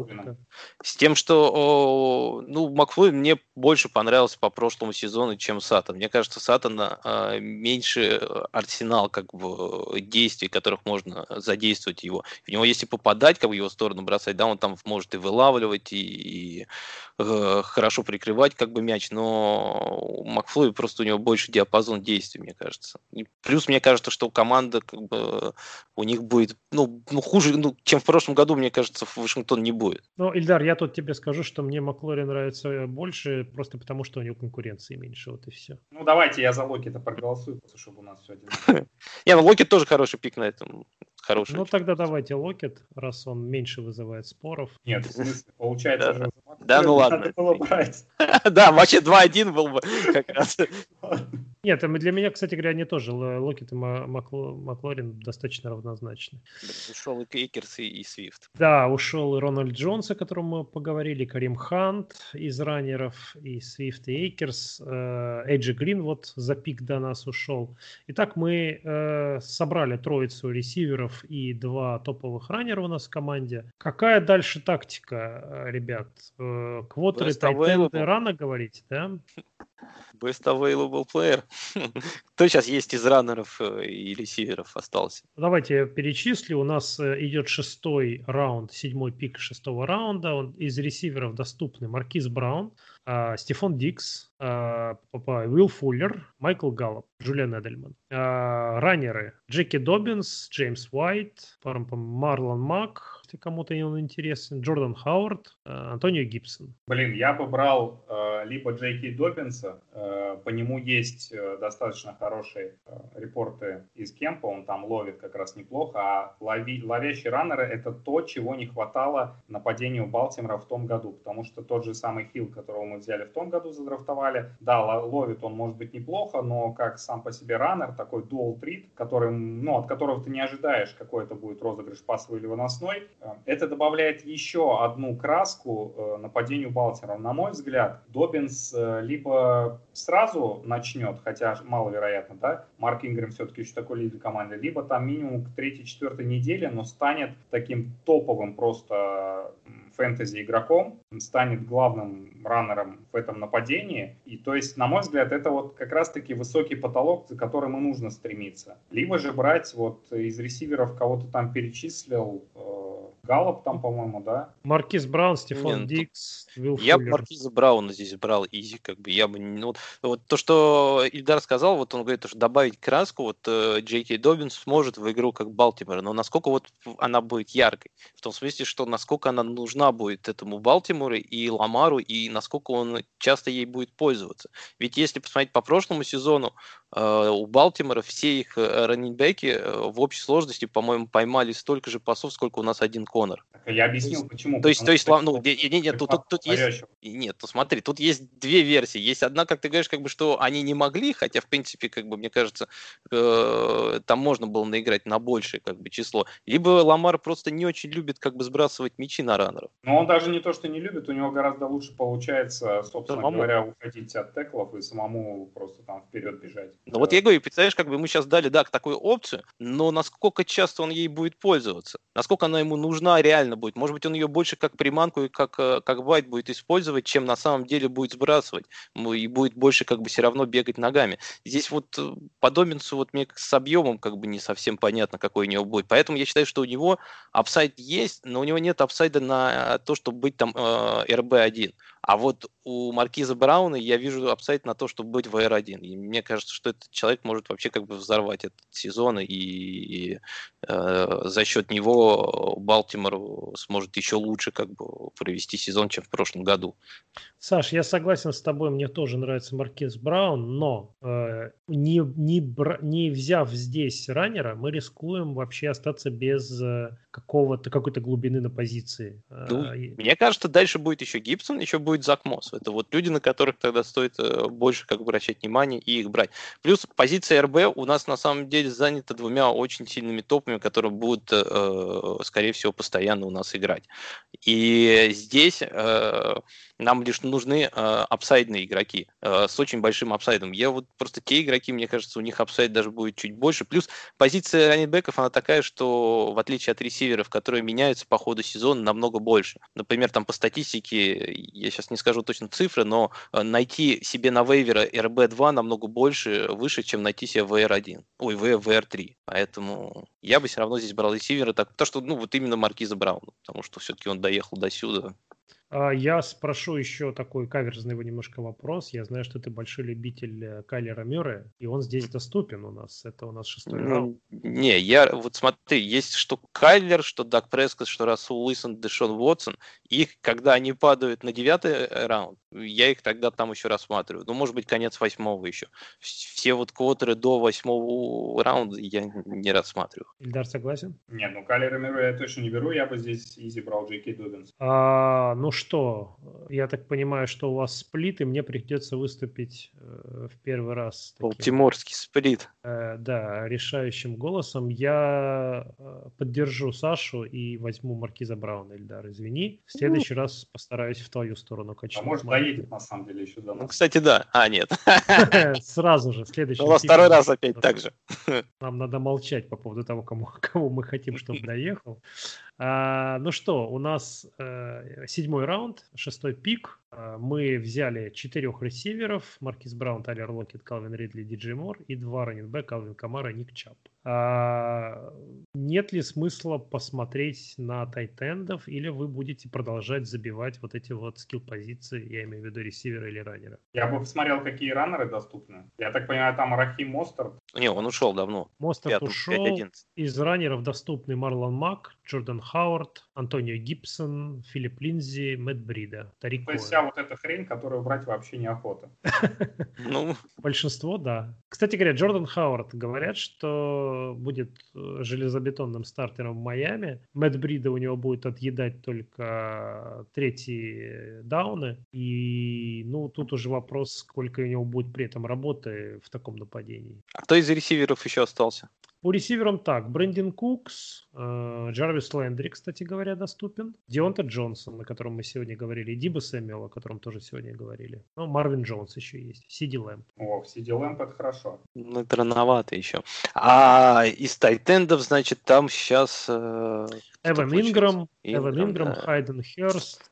С, с тем, что о, ну, Макфлуин мне больше понравился по прошлому сезону, чем Сатан. Мне кажется, Сатана э, меньше арсенал как бы действий, которых можно задействовать его. В него если попадать, как в его сторону бросать, да, он там может и вылавливать, и, и э, хорошо прикрывать как бы мяч, но Макфлуи просто у него больше диапазон действий, мне кажется. И плюс мне кажется, что команда как бы у них будет, ну, ну хуже, ну, чем в прошлом году, мне кажется, в Вашингтон не будет. Ну, Ильдар, я тут тебе скажу, что мне Маклори нравится больше, просто потому что у него конкуренции меньше, вот и все. Ну, давайте я за Локи-то проголосую, чтобы у нас все [LAUGHS] один. Не, ну Локи тоже хороший пик на этом хороший. Ну тогда давайте Локет, раз он меньше вызывает споров. Нет, в смысле, получается да, да, ну ладно. [LAUGHS] Да, вообще 2-1 был бы как раз. Нет, для меня, кстати говоря, они тоже, Локет и Маклорин достаточно равнозначны. Ушел и Эйкерс, и Свифт. Да, ушел и Рональд Джонс, о котором мы поговорили, Карим Хант из раннеров, и Свифт, и Эйкерс, э, Эйджи Грин вот за пик до нас ушел. Итак, мы э, собрали троицу ресиверов и два топовых раннера у нас в команде. Какая дальше тактика, э, ребят? Квотеры, тайтенды рано говорить, да? Best available player. [LAUGHS] Кто сейчас есть из раннеров э, и ресиверов остался? Давайте я перечислю. У нас э, идет шестой раунд, седьмой пик шестого раунда. Он из ресиверов доступны Маркиз Браун, а, Стефан Дикс, а, Уилл Фуллер, Майкл Галлоп, Джулиан Эдельман. А, раннеры Джеки Добинс, Джеймс Уайт, Марлон Мак, если кому-то он интересен, Джордан Хауард, Антонио Гибсон. Блин, я бы брал э, либо Джеки Добинса, э, по нему есть э, достаточно хорошие э, репорты из кемпа, он там ловит как раз неплохо, а лови, ловящие раннеры это то, чего не хватало нападению Балтимора в том году, потому что тот же самый Хилл, которого мы взяли в том году, задрафтовали, да, ловит он может быть неплохо, но как сам по себе раннер, такой dual treat, который, ну, от которого ты не ожидаешь, какой это будет розыгрыш пасовый или выносной, э, это добавляет еще одну краску э, нападению Балтимора. На мой взгляд, Добинс либо сразу начнет, хотя маловероятно, да, Марк Ингрэм все-таки еще такой лидер команды, либо там минимум к третьей-четвертой неделе, но станет таким топовым просто фэнтези игроком, станет главным раннером в этом нападении. И то есть, на мой взгляд, это вот как раз-таки высокий потолок, за которым и нужно стремиться. Либо же брать вот из ресиверов кого-то там перечислил, э, Галлоп там, по-моему, да? Маркиз Браун, Стефан Нет, Дикс, Вилл Я бы Маркиза Брауна здесь брал easy, как бы я бы... Ну, вот, вот то, что Ильдар сказал, вот он говорит, что добавить краску, вот э, Джей Кей Добинс сможет в игру как Балтимор, но насколько вот она будет яркой? В том смысле, что насколько она нужна будет этому Балтимору и Ламару, и насколько он часто ей будет пользоваться. Ведь если посмотреть по прошлому сезону, у Балтимора все их э, раннинбеки э, в общей сложности, по-моему, поймали столько же пасов, сколько у нас один Коннор. Я объяснил, почему. То есть, то есть, ну, нет, нет, тут, тут, тут есть, нет, то смотри, тут есть две версии. Есть одна, как ты говоришь, как бы, что они не могли, хотя, в принципе, как бы, мне кажется, э, там можно было наиграть на большее, как бы, число. Либо Ламар просто не очень любит, как бы, сбрасывать мячи на раннеров. Но он даже не то, что не любит, у него гораздо лучше получается, собственно самому. говоря, уходить от теклов и самому просто там вперед бежать. Ну, да. вот я говорю, представляешь, как бы мы сейчас дали, да, такую опцию, но насколько часто он ей будет пользоваться? Насколько она ему нужна реально будет? Может быть, он ее больше как приманку и как, э, как байт будет использовать, чем на самом деле будет сбрасывать. И будет больше как бы все равно бегать ногами. Здесь вот э, по Добинсу вот мне с объемом как бы не совсем понятно, какой у него будет. Поэтому я считаю, что у него upside есть, но у него нет upside а на то, чтобы быть там э, RB1. А вот у Маркиза Брауна я вижу upside на то, чтобы быть WR1. И мне кажется, что этот человек может вообще как бы взорвать этот сезон, и, и э, за счет него Балтимор сможет еще лучше как бы провести сезон, чем в прошлом году. Саш, я согласен с тобой, мне тоже нравится Маркиз Браун, но э, не, не, бра, не взяв здесь раннера, мы рискуем вообще остаться без э, какого-то какой-то глубины на позиции. Ну, э, мне кажется, дальше будет еще Гибсон, еще будет будет Зак Мосс. Это вот люди, на которых тогда стоит э, больше как бы обращать внимание и их брать. Плюс позиция РБ у нас на самом деле занята двумя очень сильными топами, которые будут, э, скорее всего, постоянно у нас играть. И здесь э, нам лишь нужны э, upside ные игроки э, с очень большим upside ом. Я вот просто те игроки, мне кажется, у них upside даже будет чуть больше. Плюс позиция раннинбеков, она такая, что в отличие от ресиверов, которые меняются по ходу сезона, намного больше. Например, там по статистике, я сейчас не скажу точно цифры, но э, найти себе на вейвера RB2 намного больше, выше, чем найти себе WR1. Ой, WR3. Поэтому я бы все равно здесь брал ресивера, так, потому что, ну, вот именно Маркиза Брауна, потому что все-таки он доехал до сюда. А, я спрошу еще такой каверзный его немножко вопрос. Я знаю, что ты большой любитель э, Кайлера Мюррея, и он здесь доступен у нас. Это у нас шестой ну, раунд. Не, я вот смотри, есть что Кайлер, что Дак Прескот, что Расул Уисон, Дэшон Уотсон. Их, когда они падают на девятый э, раунд, я их тогда там еще рассматриваю. Ну, может быть, конец восьмого еще. Все вот квотеры до восьмого раунда я не рассматриваю. Ильдар согласен? Нет, ну Кайлера Мюррея я точно не беру. Я бы здесь изи брал Джей Кей Дубинс. А, ну что, я так понимаю, что у вас сплит, и мне придется выступить э, в первый раз. Таким, Балтиморский сплит. Э, да, решающим голосом. Я э, поддержу Сашу и возьму Маркиза Брауна, Эльдар, извини. В следующий ну, раз постараюсь в твою сторону качать. А может, доедет, на самом деле, еще до нас. Ну, кстати, да. А, нет. [LAUGHS] Сразу же, следующий. У нас второй раз опять [LAUGHS] так же. Нам надо молчать по поводу того, кому, [LAUGHS] кого мы хотим, чтобы доехал. А, ну что, у нас э, седьмой раунд, шестой пик. А, мы взяли четырех ресиверов. Маркис Браун, Тайлер Локет, Калвин Ридли, Диджей Мор и два раннинбека, Калвин Камара, Ник Чап. А, нет ли смысла посмотреть на тайтендов или вы будете продолжать забивать вот эти вот скилл-позиции, я имею в виду ресивера или раннера? Я бы посмотрел, какие раннеры доступны. Я так понимаю, там Рахим Мостер. Не, он ушел давно. Мостер ушел. 5, Из раннеров доступны Марлон Мак, Джордан Хауард, Антонио Гибсон, Филипп Линзи, Мэтт Брида, Тарик То есть вся вот эта хрень, которую брать вообще неохота. [LAUGHS] Ну, большинство, да. Кстати говоря, Джордан Хауард говорят, что будет э, железобетонным стартером в Майами. Мэтт Брида у него будет отъедать только третьи дауны. И, ну, тут уже вопрос, сколько у него будет при этом работы в таком нападении. А кто из ресиверов еще остался? По ресиверам так. Брэндин Кукс, э, Джарвис Лэндри, кстати говоря, доступен. Дионта Джонсон, о котором мы сегодня говорили. Диба Сэмюэл, о котором тоже сегодня говорили. Ну, Марвин Джонс еще есть. Сиди Лэмп. О, Сиди Лэмп это хорошо. Ну, это рановато еще. А из тайтендов, значит, там сейчас... Э, Эван Инграм, Эван Инграм, Хайден Херст,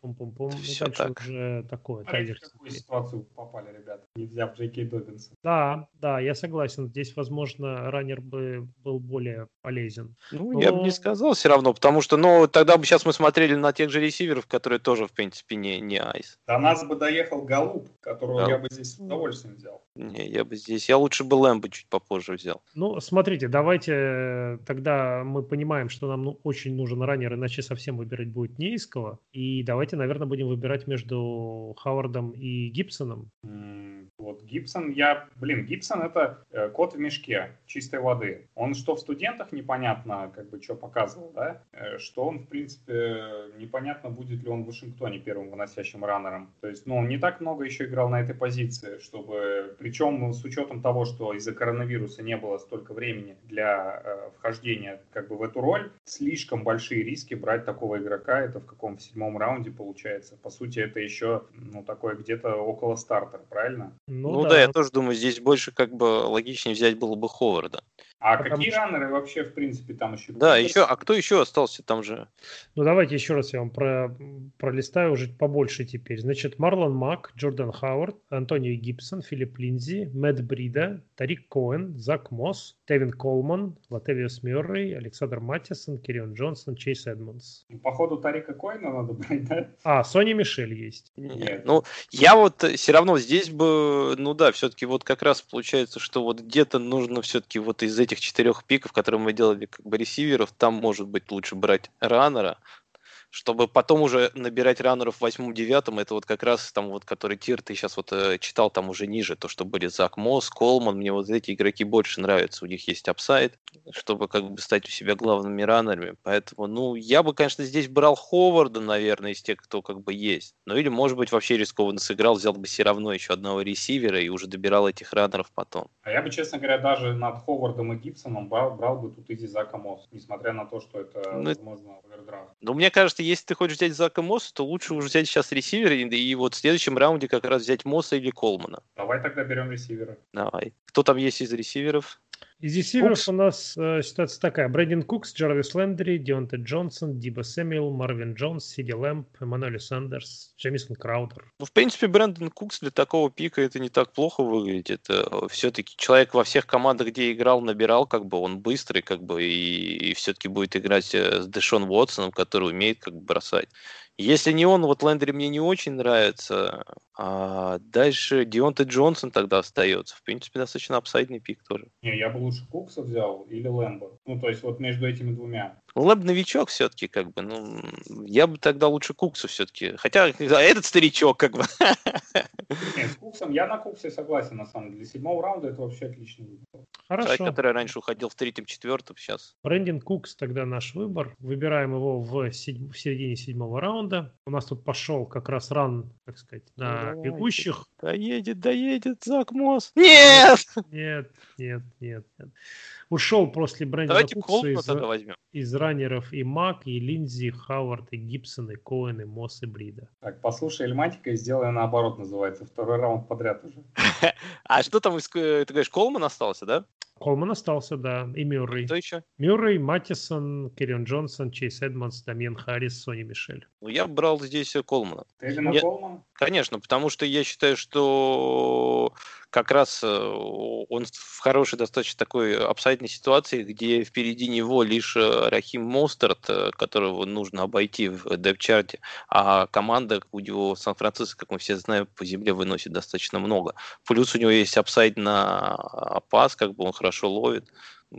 Пум-пум-пум. Все ну, так. уже такое. Смотрите, в какую ситуацию попали, ребята, не взяв Джейки Добинса. Да, да, я согласен. Здесь, возможно, раннер бы был более полезен. Ну, Но... я бы не сказал все равно, потому что, ну, тогда бы сейчас мы смотрели на тех же ресиверов, которые тоже, в принципе, не, не айс. До нас бы доехал Галуп, которого да. я бы здесь с удовольствием взял. Не, я бы здесь, я лучше бы Лэмбо чуть попозже взял. Ну, смотрите, давайте э, тогда мы понимаем, что нам ну, очень нужен раннер, иначе совсем выбирать будет неиского. И давайте, наверное, будем выбирать между Хауардом и Гибсоном. Вот Гибсон, я, блин, Гибсон это э, кот в мешке чистой воды. Он что в студентах непонятно, как бы, что показывал, да, э, что он, в принципе, непонятно, будет ли он в Вашингтоне первым выносящим раннером. То есть, ну, он не так много еще играл на этой позиции, чтобы, причем с учетом того, что из-за коронавируса не было столько времени для э, вхождения как бы в эту роль, слишком большие риски брать такого игрока, это в каком в седьмом раунде получается. По сути, это еще, ну, такое где-то около стартера, правильно? Ну, ну да. да, я тоже думаю, здесь больше как бы логичнее взять было бы Ховарда. А Потому какие что... раннеры вообще, в принципе, там еще? Да, еще, а кто еще остался там же? Ну, давайте еще раз я вам про, пролистаю уже побольше теперь. Значит, Марлон Мак, Джордан Хауард, Антонио Гибсон, Филипп Линдзи, Мэтт Брида, Тарик Коэн, Зак Мосс, Тевин Колман, Латевиус Мюррей, Александр Маттисон, Кирион Джонсон, Чейз Эдмонс. Ну, походу, Тарика Коэна надо брать, да? А, Сони Мишель есть. Нет. Ну, я вот все равно здесь бы, ну да, все-таки вот как раз получается, что вот где-то нужно все-таки вот из этих четырех пиков, которые мы делали как бы ресиверов, там может быть лучше брать раннера, чтобы потом уже набирать раннеров в восьмом-девятом, это вот как раз там вот, который tier ты сейчас вот э, читал там уже ниже, то, что были Зак Мосс, Колман, мне вот эти игроки больше нравятся, у них есть upside, чтобы как бы стать у себя главными раннерами, поэтому, ну, я бы, конечно, здесь брал Ховарда, наверное, из тех, кто как бы есть, ну, или, может быть, вообще рискованно сыграл, взял бы все равно еще одного ресивера и уже добирал этих раннеров потом. А я бы, честно говоря, даже над Ховардом и Гибсоном брал, брал бы тут easy Зака Мосс, несмотря на то, что это, ну, возможно, овердрафт. Ну, мне кажется, что если ты хочешь взять Зака Мосса, то лучше уже взять сейчас ресивера и, и вот в следующем раунде как раз взять Мосса или Колмана. Давай тогда берем ресивера. Давай. Кто там есть из ресиверов? Из ресиверов у нас э, ситуация такая. Брэдин Кукс, Джарвис Лендри, Дионте Джонсон, Диба Сэмюэл, Марвин Джонс, Сиди Лэмп, Эммануэль Сандерс, Джемисон Краудер. Ну, в принципе, Брэндон Кукс для такого пика это не так плохо выглядит. Э, все-таки человек во всех командах, где играл, набирал, как бы он быстрый, как бы, и, и все-таки будет играть э, с Дэшон Уотсоном, который умеет как бы бросать. Если не он, вот Лендри мне не очень нравится. А дальше Дионте Джонсон тогда остается. В принципе, достаточно апсайдный пик тоже. Не, я бы лучше Кукса взял или Лэмбо. Ну, то есть вот между этими двумя. Лэб новичок все-таки, как бы, ну, я бы тогда лучше Куксу все-таки. Хотя этот старичок, как бы. Нет, с Куксом, я на Куксе согласен, на самом деле. Для седьмого раунда это вообще отлично. Хорошо. Человек, который раньше уходил в третьем, четвертом, сейчас. Брэндин Кукс тогда наш выбор. Выбираем его в, седь... в середине седьмого раунда. У нас тут пошел как раз ран, так сказать, на Давай. бегущих. Доедет, доедет, Зак Мосс. Нет! Нет, нет, нет, нет ушел после Брэндона Кукса из, из раннеров и Мак, и Линдзи, Хауард, и Гибсон, и Коэн, и Мосс, и Брида. Так, послушай Эльматика и сделай наоборот, называется. Второй раунд подряд уже. [LAUGHS] А что там, ты говоришь, Колман остался, да? Колман остался, да, и Мюррей. Кто еще? Мюррей, Маттисон, Кирион Джонсон, Чейз Эдмонс, Дамьен Харрис, Сони Мишель. Ну, я брал здесь Колмана. Ты я... Колмана? Конечно, потому что я считаю, что как раз э, он в хорошей достаточно такой апсайдной ситуации, где впереди него лишь э, Рахим Мостерт, э, которого нужно обойти в депчарте, а команда у него Сан-Франциско, как мы все знаем, по земле выносит достаточно много. Плюс у него есть upside на пас, как бы он хорошо ловит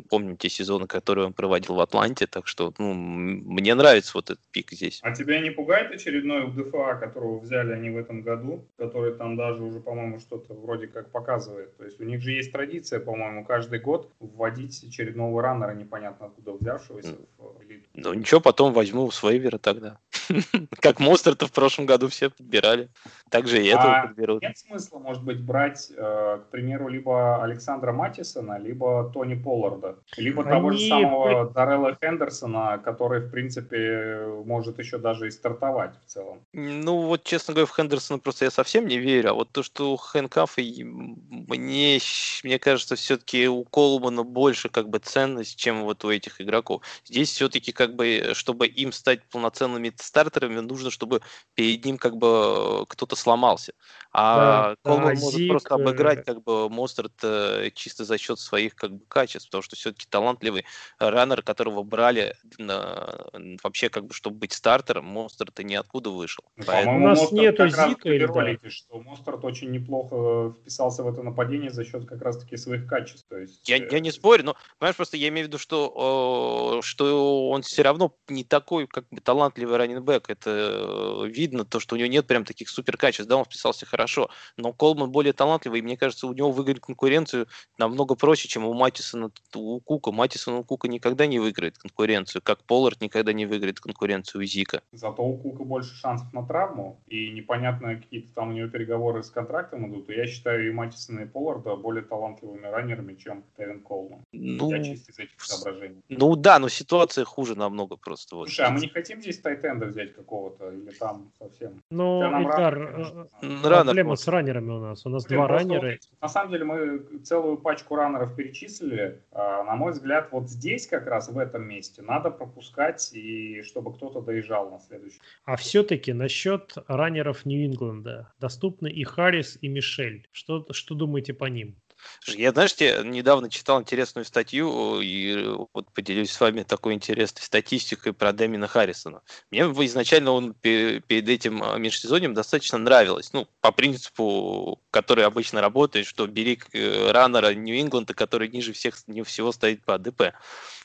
помним те сезоны, которые он проводил в Атланте, так что ну, мне нравится вот этот пик здесь. А тебя не пугает очередной UDFA, которого взяли они в этом году, который там даже уже, по-моему, что-то вроде как показывает? То есть у них же есть традиция, по-моему, каждый год вводить очередного раннера, непонятно откуда взявшегося в элиту. Ну ничего, потом возьму с вейвера тогда. [LAUGHS] Как Мостерта в прошлом году все подбирали. Так же и этого а подберут. Нет смысла, может быть, брать, э, к примеру, либо Александра Матисона, либо Тони Полларда. Либо Они... того же самого Даррелла Хендерсона, который, в принципе, может еще даже и стартовать в целом. Ну, вот, честно говоря, в Хендерсона просто я совсем не верю. А вот то, что у Хэнкафа, мне, мне кажется, все-таки у Колмана больше как бы ценность, чем вот у этих игроков. Здесь все-таки как бы, чтобы им стать полноценными стартерами, нужно, чтобы перед ним как бы кто-то сломался. А да, Колман да, может Зик... просто обыграть э, как бы Монстрт чисто за счет своих как бы качеств, потому что все-таки талантливый раннер, которого брали на, вообще как бы, чтобы быть стартером, Монстр-то ниоткуда вышел. Ну, Поэтому... У нас Монстр нету Зика или ролике, что Монстр очень неплохо вписался в эту нападение за счет как раз-таки своих качеств. То есть, я, я не спорю, но, понимаешь, просто я имею в виду, что, что он все равно не такой, как бы, талантливый раненбэк. Это видно, то, что у него нет прям таких супер качеств. Да, он вписался хорошо, но Колман более талантливый, и мне кажется, у него выиграть конкуренцию намного проще, чем у Матисона, у Кука. Матисон у Кука никогда не выиграет конкуренцию, как Поллард никогда не выиграет конкуренцию у Зика. Зато у Кука больше шансов на травму, и непонятно, какие-то там у него переговоры с контрактом идут, и я считаю и Матисона, и Полларда более талантливыми раннерами, чем Тевин Колман. Ну, я чисто из этих соображений. Ну да, но ситуация хуже намного просто. Вот. Слушай, а мы не хотим здесь тайтенда взять какого-то, или там совсем? Ну, Эльдар, э, э, проблема с раннерами у нас. У нас Блин, два раннера. на самом деле мы целую пачку раннеров перечислили. А, на мой взгляд, вот здесь как раз, в этом месте, надо пропускать, и чтобы кто-то доезжал на следующий. А все-таки насчет раннеров Нью-Ингланда. Доступны и Харрис, и Мишель. Что, что думаете по ним? Я, знаешь, недавно читал интересную статью и вот поделюсь с вами такой интересной статистикой про Дэмина Харрисона. Мне изначально он перед этим а, межсезоньем достаточно нравилось. Ну, по принципу, который обычно работает, что бери э, раннера Нью-Ингланда, который ниже всех, не всего стоит по АДП.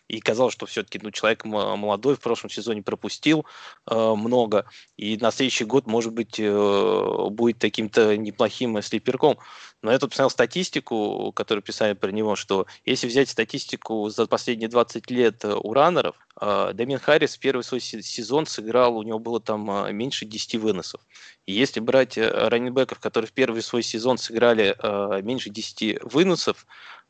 И казалось, что все-таки ну, человек молодой в прошлом сезоне пропустил э, много, и на следующий год, может быть, э, будет таким-то неплохим слиперком. Но я тут посмотрел статистику, которую писали про него, что если взять статистику за последние 20 лет э, у раннеров, э, Дамин Харрис первый свой сезон сыграл, у него было там э, меньше 10 выносов. И если брать раннинбеков, которые в первый свой сезон сыграли меньше 10 выносов,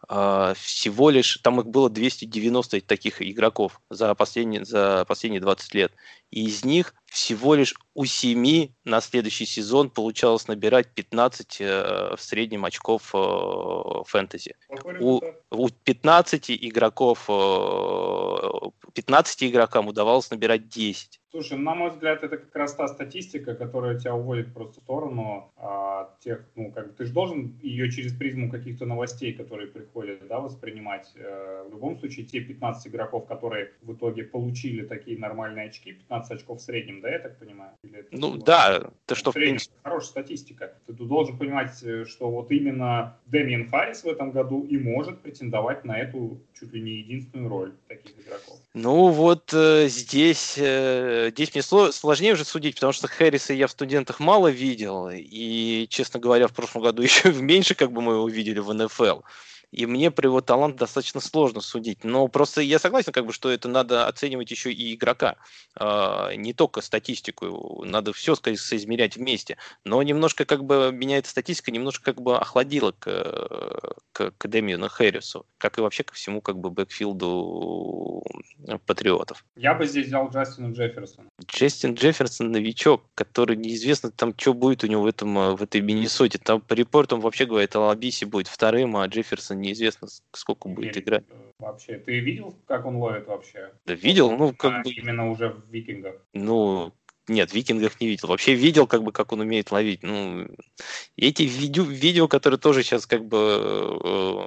всего лишь, там их было 290 таких игроков за последние, за последние 20 лет. И из них всего лишь у 7 на следующий сезон получалось набирать 15 э, в среднем очков э, фэнтези. У, у 15 игроков, э, 15 игрокам удавалось набирать 10. Слушай, на мой взгляд, это как раз та статистика, которая тебя уводит просто в сторону а, тех, ну, как бы ты же должен ее через призму каких-то новостей, которые приходят, да, воспринимать. А, в любом случае, те 15 игроков, которые в итоге получили такие нормальные очки, 15 очков в среднем, да, я так понимаю? Или ну, всего? да, ты что, в принципе... Хорошая статистика. Ты, ты должен понимать, э, что вот именно Дэмиен Харрис в этом году и может претендовать на эту чуть ли не единственную роль таких игроков. Ну, вот э, здесь... Э, здесь мне сложнее уже судить, потому что Хэрриса я в студентах мало видел, и, честно говоря, в прошлом году [LAUGHS] еще меньше как бы мы его видели в НФЛ и мне про его талант достаточно сложно судить. Но просто я согласен, как бы, что это надо оценивать еще и игрока, э, не только статистику, надо все, сказать, соизмерять вместе. Но немножко как бы меня эта статистика немножко как бы охладила к, к, к Демиану Хэррису, как и вообще ко всему как бы бэкфилду патриотов. Я бы здесь взял Джастина Джефферсона. Джастин Джефферсон новичок, который неизвестно там, что будет у него в, этом, в этой Миннесоте. Там по репортам вообще говорит, Алабиси будет вторым, а Джефферсон неизвестно, сколько будет играть. Вообще, ты видел, как он ловит вообще? Да видел, ну как а, бы... Именно уже в викингах. Ну, нет, в викингах не видел. Вообще видел, как бы, как он умеет ловить. Ну, эти видео, видео которые тоже сейчас как бы э,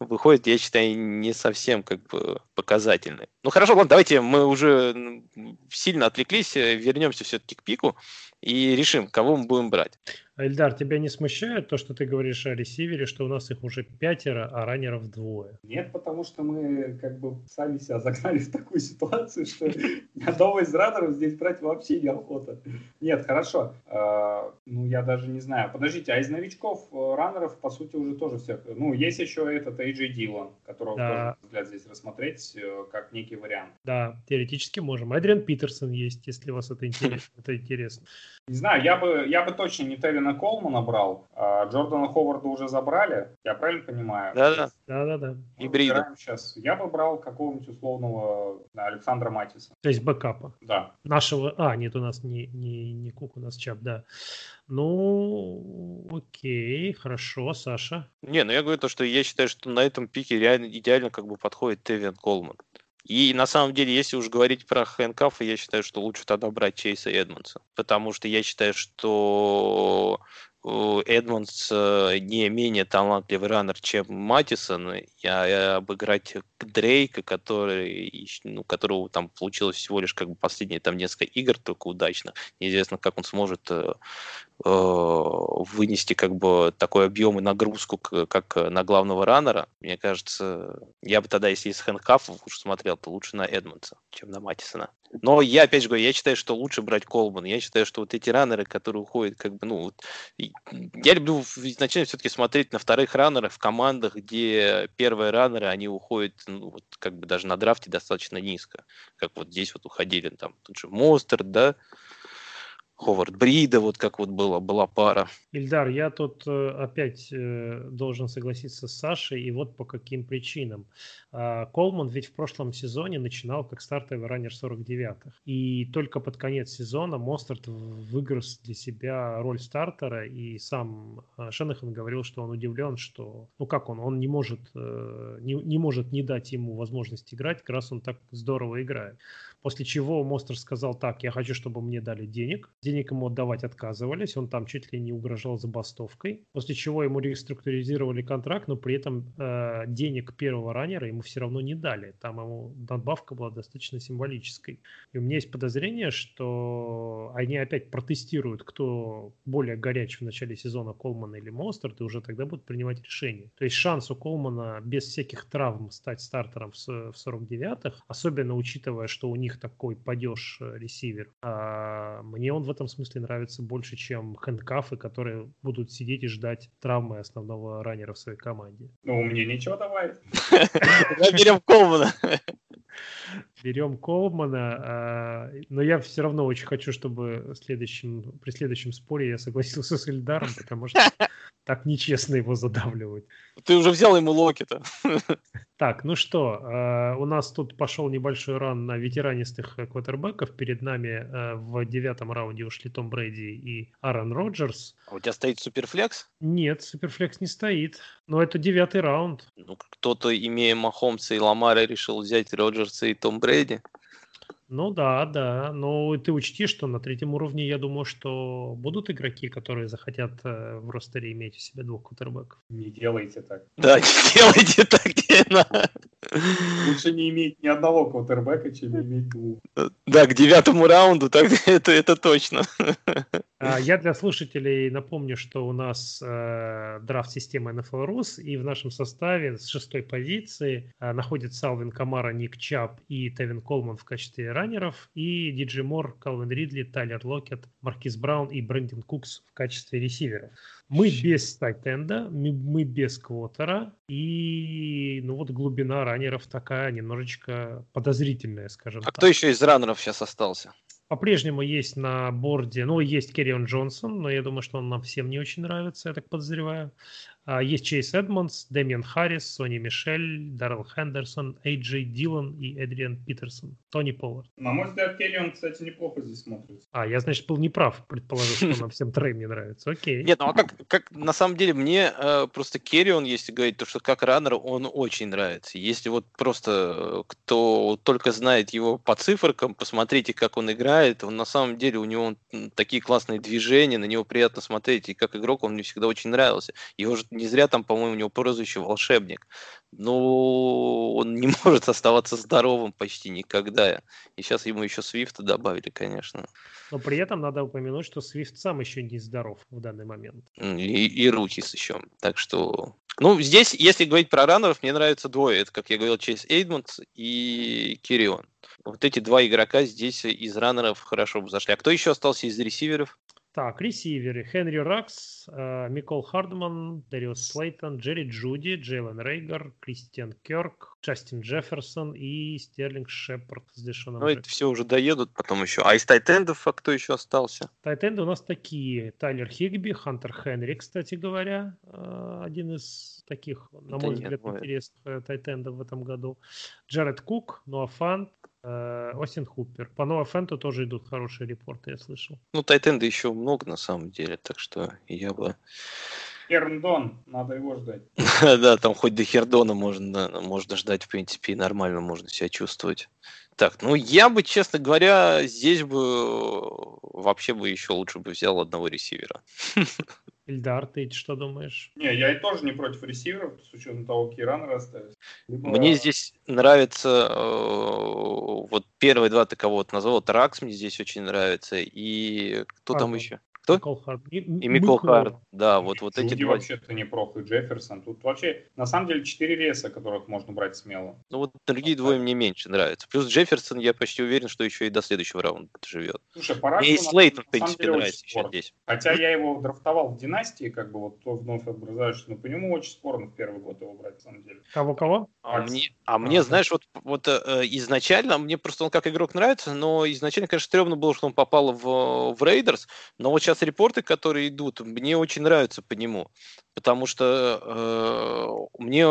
выходят, я считаю, не совсем как бы показательные. Ну хорошо, ладно, давайте мы уже сильно отвлеклись, э, вернемся все-таки к пику и решим, кого мы будем брать. Эльдар, тебя не смущает то, что ты говоришь о ресивере, что у нас их уже пятеро, а раннеров двое? Нет, потому что мы как бы сами себя загнали в такую ситуацию, что [LAUGHS] одного из раннеров здесь брать вообще неохота. Нет, хорошо. А, ну, я даже не знаю. Подождите, а из новичков э, раннеров, по сути, уже тоже всех... Ну, есть еще этот AJ Дилан, которого да. тоже, взгляд, здесь рассмотреть э, как некий вариант. Да, теоретически можем. Адриан Питерсон есть, если вас это интересно. Это интересно. Не знаю, я бы, я бы точно не Тевина Колмана брал. А Джордана Ховарда уже забрали, я правильно понимаю? Да-да. Да-да-да. Гибрида. Сейчас. Я бы брал какого-нибудь условного Александра Матиса. То есть бэкапа? Да. Нашего... А, нет, у нас не, не, не Кук, у нас Чап, да. Ну, окей, хорошо, Саша. Не, ну я говорю то, что я считаю, что на этом пике реально идеально как бы подходит Тевин Колман. И на самом деле, если уж говорить про хэнкафа, я считаю, что лучше тогда брать Чейса Эдмонса. Потому что я считаю, что Эдмонс э, не менее талантливый раннер, чем Матисон. Я обыграть Дрейка, который, ну, которого там получилось всего лишь как бы последние там несколько игр только удачно. Неизвестно, как он сможет э, э, вынести как бы такой объем и нагрузку, как на главного раннера. Мне кажется, я бы тогда, если из хэндкафов уж смотрел, то лучше на Эдмонса, чем на Матисона. Но я опять же говорю, я считаю, что лучше брать Колман. Я считаю, что вот эти раннеры, которые уходят, как бы, ну, вот, я люблю изначально все-таки смотреть на вторых раннеров в командах, где первые раннеры, они уходят, ну, вот, как бы даже на драфте достаточно низко. Как вот здесь вот уходили, там, тут же Монстр, да, Ховард Брида, вот как вот было, была пара. Ильдар, я тут э, опять э, должен согласиться с Сашей, и вот по каким причинам. А, Колман ведь в прошлом сезоне начинал как стартовый раннер 49-х, и только под конец сезона Мостерт выиграл для себя роль стартера, и сам э, Шенахан говорил, что он удивлен, что, ну как он, он не может, не, не может не дать ему возможность играть, как раз он так здорово играет. После чего Мостер сказал так, я хочу, чтобы мне дали денег. Денег ему отдавать отказывались, он там чуть ли не угрожал забастовкой. После чего ему реструктуризировали контракт, но при этом э, денег первого раннера ему все равно не дали. Там ему надбавка была достаточно символической. И у меня есть подозрение, что они опять протестируют, кто более горячий в начале сезона, Колман или Мостер, и уже тогда будут принимать решение. То есть шанс у Колмана без всяких травм стать стартером в 49-х, особенно учитывая, что у них них такой падеж э, ресивер. А мне он в этом смысле нравится больше, чем хэндкафы, которые будут сидеть и ждать травмы основного раннера в своей команде. Ну, мне ничего добавить. Берем Колмана. Берем Колмана, а, но я все равно очень хочу, чтобы следующем, при следующем споре я согласился с Эльдаром, потому что так нечестно его задавливают. Ты уже взял ему Локета. Так, ну что, э, у нас тут пошел небольшой ран на ветеранистых квотербеков. Перед нами э, в девятом раунде ушли Том Брэди и Аарон Роджерс. А у тебя стоит Суперфлекс? Нет, Суперфлекс не стоит. Но это девятый раунд. Ну, кто-то, имея Махомса и Ламара, решил взять Роджерса и Том Брэди. Ну да, да. Но ты учти, что на третьем уровне, я думаю, что будут игроки, которые захотят э, в ростере иметь у себя двух кутербеков. Не делайте так. Да, не [LAUGHS] делайте так, Гена. Лучше не иметь ни одного квотербека, чем иметь двух. Да, к девятому раунду, так [LAUGHS] это, это точно. А, я для слушателей напомню, что у нас э, драфт системы NFL Rus, и в нашем составе с шестой позиции э, находится Алвин Камара, Ник Чап и Тевин Колман в качестве раннеров, и Диджи Мор, Калвин Ридли, Тайлер Локет, Маркиз Браун и Брэндин Кукс в качестве ресиверов. Мы без тайтенда, мы, без квотера, и ну вот глубина раннеров такая немножечко подозрительная, скажем а так. кто еще из раннеров сейчас остался? По-прежнему есть на борде, ну, есть Керрион Джонсон, но я думаю, что он нам всем не очень нравится, я так подозреваю. А, есть Чейз Эдмонс, Дэмиан Харрис, Сони Мишель, Даррел Хендерсон, Эй Джей Дилан и Эдриан Питерсон, Тони Повард. На мой взгляд, Керрион, кстати, неплохо здесь смотрится. А, я, значит, был неправ, предположил, что нам всем троим не нравится. Окей. Нет, ну а как, как на самом деле мне э, просто Керрион, если говорить, то что как раннер, он очень нравится. Если вот просто э, кто только знает его по циферкам, посмотрите, как он играет, он на самом деле у него такие классные движения, на него приятно смотреть, и как игрок он мне всегда очень нравился. Его же не зря там, по-моему, у него прозвище волшебник. Но он не [LAUGHS] может оставаться здоровым почти никогда. И сейчас ему еще Свифта добавили, конечно. Но при этом надо упомянуть, что Свифт сам еще не здоров в данный момент. И, и Рутис еще. Так что... Ну, здесь, если говорить про раннеров, мне нравятся двое. Это, как я говорил, Чейз Эйдмонс и Кирион. Вот эти два игрока здесь из раннеров хорошо бы зашли. А кто еще остался из ресиверов? Так, ресиверы. Хенри Ракс, э, Микол Хардман, Дариус Слейтон, Джерри Джуди, Джейлен Рейгар, Кристиан Керк, Джастин Джефферсон и Стерлинг Шепард с Дэшоном Ну, это все уже доедут потом еще. А из тайтендов а кто еще остался? Тайтенды у нас такие. Тайлер Хигби, Хантер Хенри, кстати говоря, э, один из таких, на мой взгляд, интересных э, тайтендов в этом году. Джаред Кук, Ноа Фант, Э, Остин Хупер. По Нова Фенту тоже идут хорошие репорты, я слышал. Ну, Тайтенда еще много на самом деле, так что я бы... Херндон, надо его ждать. [LAUGHS] да, там хоть до Хердона можно, можно ждать, в принципе, и нормально можно себя чувствовать. Так, ну я бы, честно говоря, здесь бы вообще бы еще лучше бы взял одного ресивера. [LAUGHS] Ильдар, ты что думаешь? Не, я и тоже не против ресиверов, с учетом того, какие раны расставить. Либо... Мне здесь нравится, э, вот первые два ты кого-то назвал, Тракс мне здесь очень нравится, и кто а, там еще? Кто? Микол Харт. И, И Микол Харт. Да, вот, вот эти Джуди два. вообще-то неплохо, и Джефферсон. Тут вообще, на самом деле, четыре реса, которых можно брать смело. Ну вот другие двое мне меньше нравятся. Плюс Джефферсон, я почти уверен, что еще и до следующего раунда живет. Слушай, по Мне и Слейтон, в принципе, нравится еще здесь. Хотя я его драфтовал в династии, как бы вот то вновь образуешься, но по нему очень спорно в первый год его брать, на самом деле. Кого-кого? А Рагс. мне, а мне, А, знаешь, вот, вот э, изначально, мне просто он как игрок нравится, но изначально, конечно, стрёмно было, что он попал в, в Рейдерс, но вот сейчас репорты, которые идут, мне очень нравятся по нему, потому что э, мне,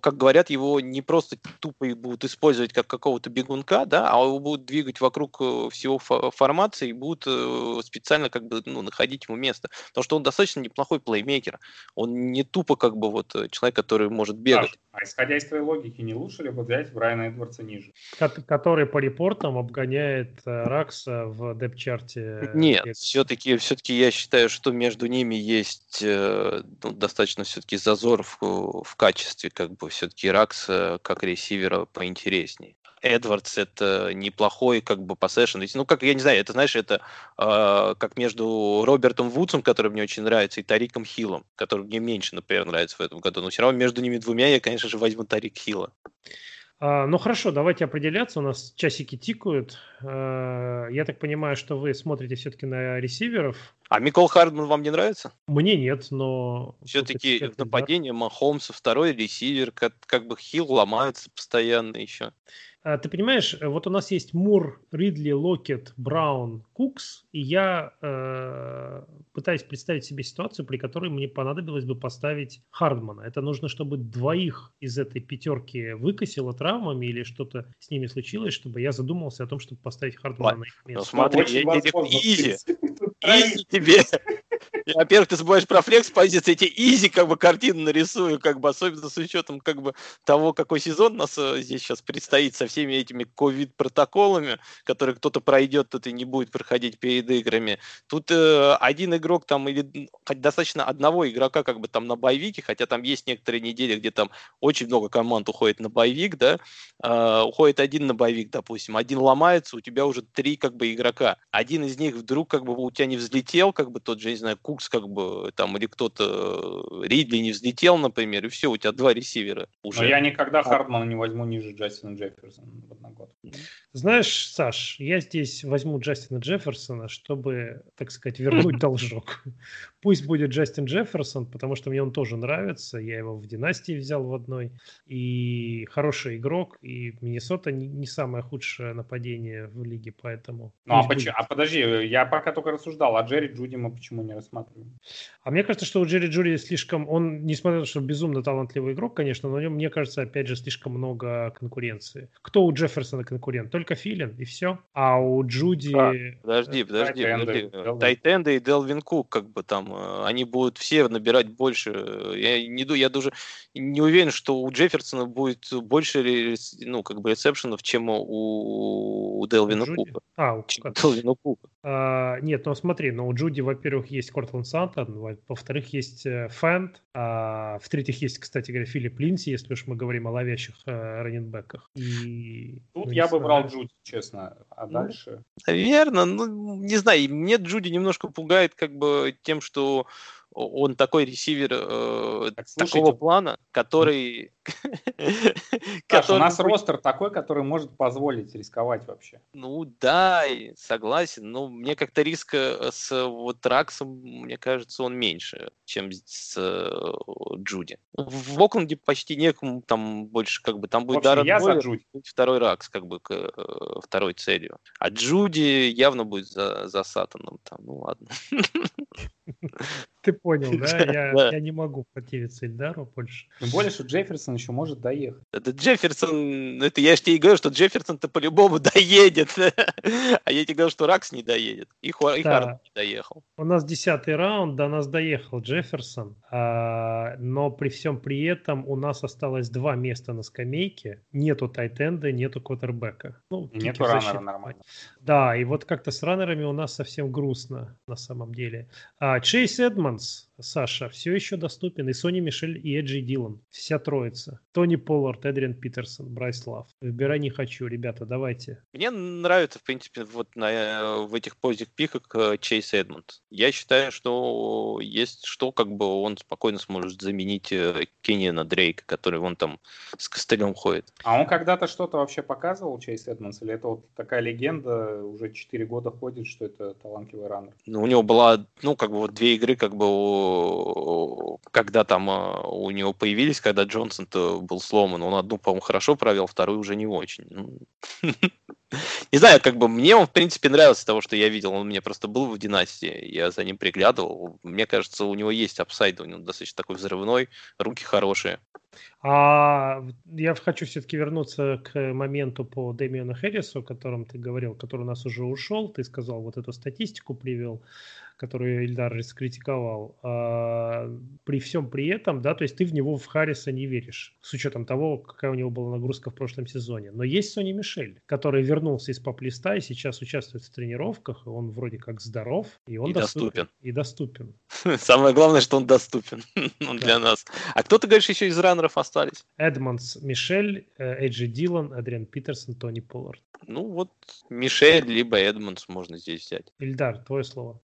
как говорят, его не просто тупо и будут использовать как какого-то бегунка, да, а его будут двигать вокруг э, всего фо- формации и будут э, специально как бы ну, находить ему место, потому что он достаточно неплохой плеймейкер, он не тупо как бы вот э, человек, который может бегать. Саш, а исходя из твоей логики, не лучше ли бы взять Брайана Эдвардса ниже? Ко- Который по репортам обгоняет э, Ракса в депчарте. Нет, все-таки, все-таки я считаю, что между ними есть э, ну, достаточно все-таки зазор в, в качестве, как бы все-таки Ракс как ресивера поинтереснее. Эдвардс это неплохой как бы поссешн. Ну, как, я не знаю, это, знаешь, это э, как между Робертом Вудсом, который мне очень нравится, и Тариком Хиллом, который мне меньше, например, нравится в этом году. Но все равно между ними двумя я, конечно же, возьму Тарик Хилла. А, ну хорошо, давайте определяться. У нас часики тикают. А, я так понимаю, что вы смотрите все-таки на ресиверов. А Микол Хардман вам не нравится? Мне нет, но... Все-таки в нападении Махомса второй ресивер, как, как бы Хилл ломается постоянно еще. А, Ты понимаешь, э, вот у нас есть Мур, Ридли, Локет, Браун, Кукс, и я э, пытаюсь представить себе ситуацию, при которой мне понадобилось бы поставить Хардмана. Это нужно, чтобы двоих из этой пятерки выкосило травмами или что-то с ними случилось, чтобы я задумался о том, чтобы поставить Хардмана Ладно. на их Ну, место. смотри, я, я, easy, easy тебе. Во-первых, ты забываешь про flex позиции, я тебе easy как бы картину нарисую, как бы особенно с учетом как бы того, какой сезон нас э, здесь сейчас предстоит со всеми этими ковид-протоколами, которые кто-то пройдет, кто-то не будет проходить перед играми. Тут э, один игрок там или хоть достаточно одного игрока как бы там на боевике, хотя там есть некоторые недели, где там очень много команд уходит на боевик, да, э, уходит один на боевик, допустим, один ломается, у тебя уже три как бы игрока. Один из них вдруг как бы у тебя не взлетел, как бы тот же, не знаю, Кукс как бы там или кто-то э, Ридли не взлетел, например, и все, у тебя два ресивера уже. Но я никогда Хардмана не возьму ниже Джастина Джефферсона в одногодку. Знаешь, Саш, я здесь возьму Джастина Джефферсона, чтобы, так сказать, вернуть [LAUGHS] должок. Пусть будет Джастин Джефферсон, потому что мне он тоже нравится. Я его в династии взял в одной. И хороший игрок. И Миннесота не, не самое худшее нападение в лиге, поэтому... Ну а, пусть поч- будет. а подожди, я пока только рассуждал, а Джерри Джуди мы почему не рассматриваем? А мне кажется, что у Джерри Джури слишком... Он, несмотря на то, что безумно талантливый игрок, конечно, но у него, мне кажется, опять же, слишком много конкуренции. Кто у Джефферсона конкурент? Только Филин, и все. А у Джуди... А, Подожди, подожди, Тайтенды, подожди. Делвин. Тайтенды и Делвин Кук, как бы там, э, они будут все набирать больше. Я не ду- я даже не уверен, что у Джефферсона будет больше, ну, как бы ресепшенов, чем у, у Делвина Джуди? Кука. А, у Кука. Делвина Кука. А, нет, ну смотри, ну у Джуди, во-первых, есть Кортланд Сантон, во- во-вторых, есть Фэнд, а в-третьих, есть, кстати говоря, Филипп Линси, если уж мы говорим о ловящих э, раненбеках. И, Тут ну, я бы брал Джуди, честно. А Ну, дальше? Наверное, ну, не знаю, мне Джуди немножко пугает как бы тем, что он такой ресивер э, Так, слушайте. такого плана, который... [LAUGHS] Саш, у нас ростер такой, который может позволить рисковать вообще. Ну да, согласен, но мне как-то риск э, с э, вот Раксом, мне кажется, он меньше, чем с э, Джуди. В в Окленде почти некому там больше, как бы, там будет Даррен я за Бойлер, Джуди. второй Ракс, как бы, к, э, второй целью. А Джуди явно будет за, за Сатаном там, ну ладно. [LAUGHS] [LAUGHS] Ты понял, да? Я, Да. я не могу противиться Ильдару больше. Тем более, что Джефферсон еще может доехать. Это Джефферсон, это я же тебе и говорю, что Джефферсон-то по-любому [LAUGHS] доедет. А я тебе говорю, что Ракс не доедет. И. Хард не доехал. У нас десятый раунд, до нас доехал Джефферсон, а, но при всем при этом у нас осталось два места на скамейке. Нету тайтенда, нету квотербека. Ну, нету раннера защиты. нормально. Да, и вот как-то с раннерами у нас совсем грустно на самом деле. А, Чейз Эдмонс Саша, все еще доступен и Сони Мишель, и Эджи Дилан. Вся троица. Тони Поллард, Эдриан Питерсон, Брайс Лав. Выбирай не хочу, ребята, давайте. Мне нравится, в принципе, вот на, в этих поздних пиках э, Чейз Эдмондс. Я считаю, что есть что, как бы он спокойно сможет заменить э, Кенниана Дрейка, который вон там с костылем ходит. А он когда-то что-то вообще показывал, Чейз Эдмондс? Или это вот такая легенда, уже 4 года ходит, что это талантливый раннер? Ну, у него была, ну, как бы вот две игры, как бы, когда там у него появились, когда Джонсон был сломан. Он одну, по-моему, хорошо провел, вторую уже не очень. Ну, [LAUGHS] не знаю, как бы мне он, в принципе, нравился того, что я видел. Он мне просто был в династии, я за ним приглядывал. Мне кажется, у него есть апсайд, у него достаточно такой взрывной, руки хорошие. А я хочу все-таки вернуться к моменту по Дэмиону Хэррису, о котором ты говорил, который у нас уже ушел. Ты сказал, вот эту статистику привел которую Ильдар раскритиковал, а, при всем при этом, да, то есть ты в него в Харриса не веришь, с учетом того, какая у него была нагрузка в прошлом сезоне. Но есть Сони Мишель, который вернулся из поп-листа и сейчас участвует в тренировках, и он вроде как здоров, и он и доступен. И доступен. [LAUGHS] Самое главное, что он доступен [LAUGHS] ну, для нас. А кто, ты говоришь, еще из раннеров остались? Эдмонс, Мишель, э, Эйджи Дилан, Адриан Питерсон, Тони Поллард. Ну вот Мишель либо Эдмонс можно здесь взять. Ильдар, твое слово.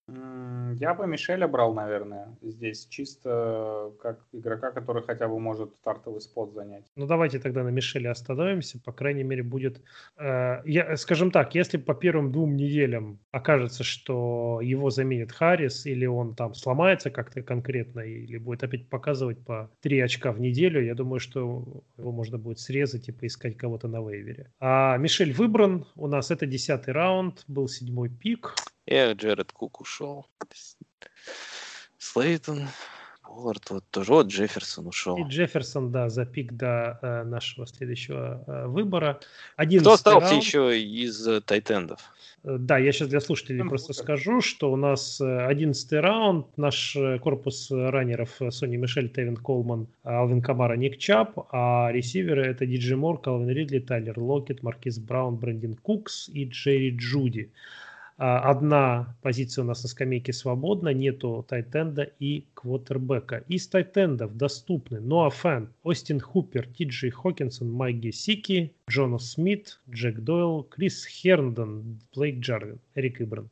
Я бы Мишеля брал, наверное, здесь чисто как игрока, который хотя бы может стартовый спот занять. Ну давайте тогда на Мишеле остановимся. По крайней мере будет, э, я, скажем так, если по первым двум неделям окажется, что его заменит Харрис или он там сломается как-то конкретно или будет опять показывать по три очка в неделю, я думаю, что его можно будет срезать и поискать кого-то на вейвере. А Мишель выбран, у нас это десятый раунд, был седьмой пик. Эх, Джеред Кук ушел. Слейтон, Поллард вот тоже. Вот Джефферсон ушел. И Джефферсон, да, за пик до э, нашего следующего э, выбора. Кто остался раунд. еще из э, тайтендов? Э, да, я сейчас для слушателей ну, просто скажу, что у нас 11 э, раунд, наш э, корпус раннеров Сони Мишель, Тевин Колман, Алвин Камара, Ник Чабб, а ресиверы это Диджей Мур, Калвин Ридли, Тайлер Локет, Маркиз Браун, Брэндин Кукс и Джерри Джуди. А, одна позиция у нас на скамейке свободна, нету тайтенда и квотербека. Из тайтендов доступны Ноа Фэнт, Остин Хупер, Ти Джей Хокинсон, Майк Гесики, Джонну Смит, Джек Дойл, Крис Херндон, Блейк Джарвин, Эрик Иброн.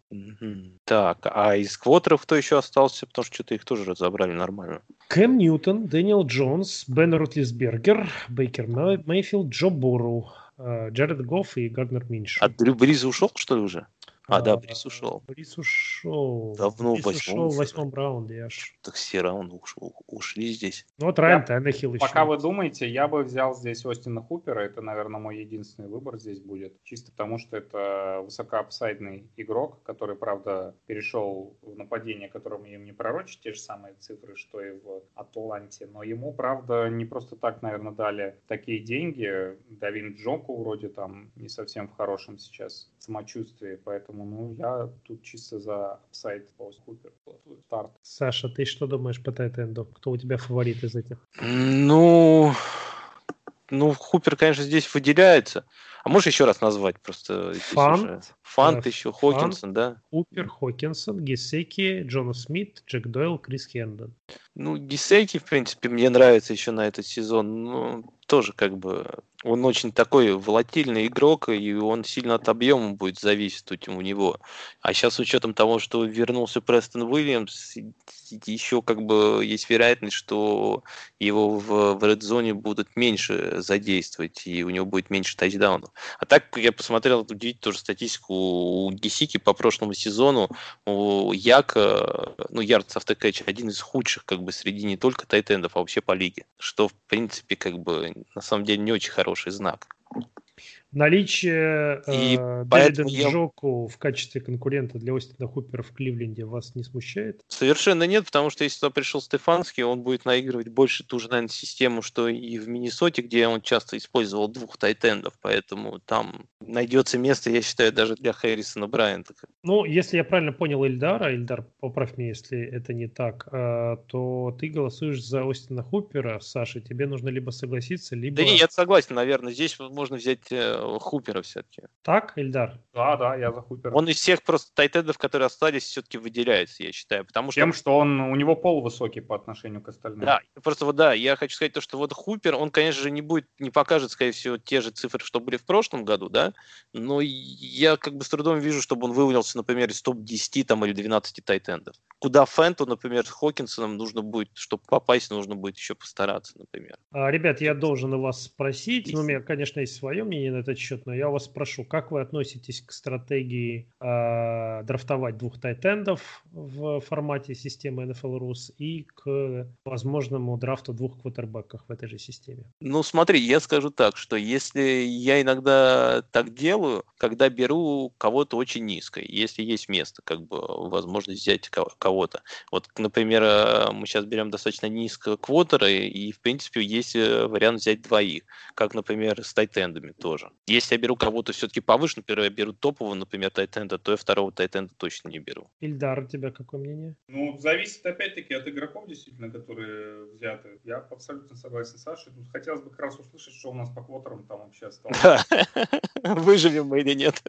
Так, а из квотеров кто еще остался? Потому что что-то их тоже разобрали нормально. Кэм Ньютон, Дэниел Джонс, Бен Ротлисбергер, Бейкер Мейфилд, Джо Бурроу, э, Джаред Гофф и Гарднер Минш. А Дрю Бриза ушел, что ли, уже? А, да, Брис ушел. Брис ушел. Давно Брис в восьмом. ушел в восьмом раунде аж. Так все раунды ушел, ушли здесь. Ну вот Райан Таннехилл еще. Пока вы думаете, я бы взял здесь Остина Хупера. Это, наверное, мой единственный выбор здесь будет. Чисто потому, что это высокоапсайдный игрок, который, правда, перешел в нападение, которым им не пророчат те же самые цифры, что и в Атланте. Но ему, правда, не просто так, наверное, дали такие деньги. Давин Джоку вроде там не совсем в хорошем сейчас самочувствии, поэтому Поэтому, ну, я тут чисто за сайт Паус Купер. Старт. Саша, ты что думаешь по Тайтенду? Кто у тебя фаворит из этих? Ну, ну, Хупер, конечно, здесь выделяется. А можешь еще раз назвать просто? Фант. Фант э, еще, Фант, Хокинсон, да? Хупер, Хокинсон, Гесеки, Джона Смит, Джек Дойл, Крис Хендон. Ну, Гесеки, в принципе, мне нравится еще на этот сезон. Ну, тоже как бы он очень такой волатильный игрок, и он сильно от объема будет зависеть у него. А сейчас с учетом того, что вернулся Престон Уильямс, еще как бы есть вероятность, что его в, в Zone будут меньше задействовать, и у него будет меньше тачдаунов. А так, я посмотрел, удивительно тоже статистику у Гесики по прошлому сезону, у Яка, ну, Ярдс автокэч один из худших как бы среди не только тайтендов, а вообще по лиге. Что, в принципе, как бы на самом деле не очень хороший знак. Наличие и э, Дэвида я... Джоку в качестве конкурента для Остина Хупера в Кливленде вас не смущает? Совершенно нет, потому что если туда пришел Стефанский, он будет наигрывать больше ту же, наверное, систему, что и в Миннесоте, где он часто использовал двух тайтендов, поэтому там найдется место, я считаю, даже для Хэррисона Брайанта. Ну, если я правильно понял Эльдара, Эльдар, поправь меня, если это не так, э, то ты голосуешь за Остина Хупера, Саша, тебе нужно либо согласиться, либо... Да нет, я согласен, наверное. Здесь можно взять э, Хупера все-таки. Так, Ильдар? Да, да, я за Хупера. Он из всех просто тайтендов, которые остались, все-таки выделяется, я считаю. Потому что... Тем, что он, у него пол высокий по отношению к остальным. Да, просто вот да, я хочу сказать то, что вот Хупер, он, конечно же, не будет, не покажет, скорее всего, те же цифры, что были в прошлом году, да, но я как бы с трудом вижу, чтобы он вывалился, например, из топ-10 там или 12 тайтендов. Куда Фенту, например, с Хокинсоном нужно будет, чтобы попасть, нужно будет еще постараться, например. А, ребят, я должен у вас спросить, ну, у меня, конечно, есть свое мнение на этот счет, но я вас спрошу, как вы относитесь к стратегии э, драфтовать двух тайтендов в формате системы NFL Rus и к возможному драфту двух квотербеков в этой же системе? Ну, смотри, я скажу так, что если я иногда так делаю, когда беру кого-то очень низко, если есть место, как бы возможность взять кого-то. Вот, например, э, мы сейчас берем достаточно низко квотера, и, в принципе, есть э, вариант взять двоих, как, например, с тайтендами тоже. Если я беру кого-то все-таки повыше, например, я беру топового, например, тайтенда, то я второго тайтенда точно не беру. Ильдар, у тебя какое мнение? Ну, зависит опять-таки от игроков, действительно, которые взяты. Я абсолютно согласен с Сашей. Тут хотелось бы как раз услышать, что у нас по квотерам там вообще осталось. [LAUGHS] Выживем мы или нет.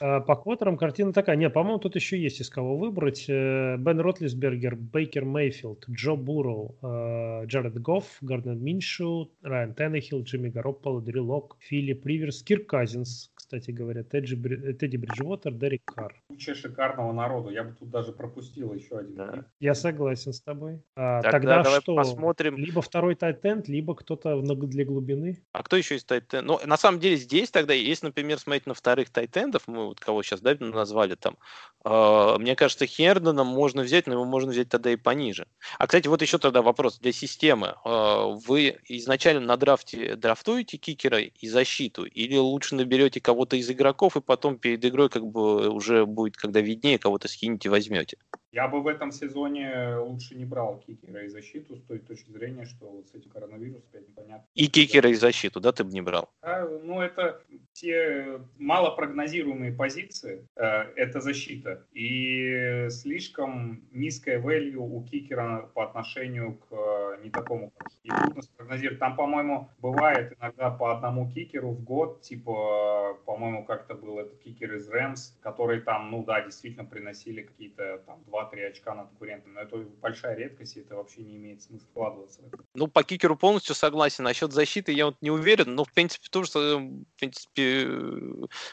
А, по квотерам картина такая. Не, по-моему, тут еще есть из кого выбрать. Э, Бен Ротлисбергер, Бейкер Мейфилд, Джо Бурроу, э, Джаред Гофф, Гарднер Миншу, Райан Теннехилл, Джимми Гаропполо, Дрю Лок, Филипп Риверс, Кирк Казинс, кстати говоря, Тедди, Тедди Бриджвотер, Дерек Карр. Куча шикарного народу. Я бы тут даже пропустил еще один. Да. Я согласен с тобой. А, тогда, тогда что? Посмотрим. Либо второй тайтенд, либо кто-то для глубины. А кто еще из тайтенд? Ну, на самом деле здесь тогда, если, например, смотреть на вторых тайтендов, мы вот кого сейчас да, назвали там, э, мне кажется, Хердена можно взять, но его можно взять тогда и пониже. А, кстати, вот еще тогда вопрос для системы. Э, вы изначально на драфте драфтуете кикера и защиту, или лучше наберете кого-то из игроков, и потом перед игрой как бы уже будет, когда виднее, кого-то скинете, возьмете? Я бы в этом сезоне лучше не брал кикера и защиту с той точки зрения, что вот с этим коронавирусом опять непонятно. И кикера и защиту, да, ты бы не брал? А, ну, это те малопрогнозируемые позиции, э, это защита. И слишком низкая value у кикера по отношению к э, не такому. И трудно спрогнозировать. Там, по-моему, бывает иногда по одному кикеру в год, типа, по-моему, как-то был этот кикер из Рэмс, который там, ну да, действительно приносили какие-то там 2-3 очка над конкурентом. Но это большая редкость, и это вообще не имеет смысла вкладываться. Ну, по кикеру полностью согласен. Насчет защиты я вот не уверен, но, в принципе, тоже, в принципе,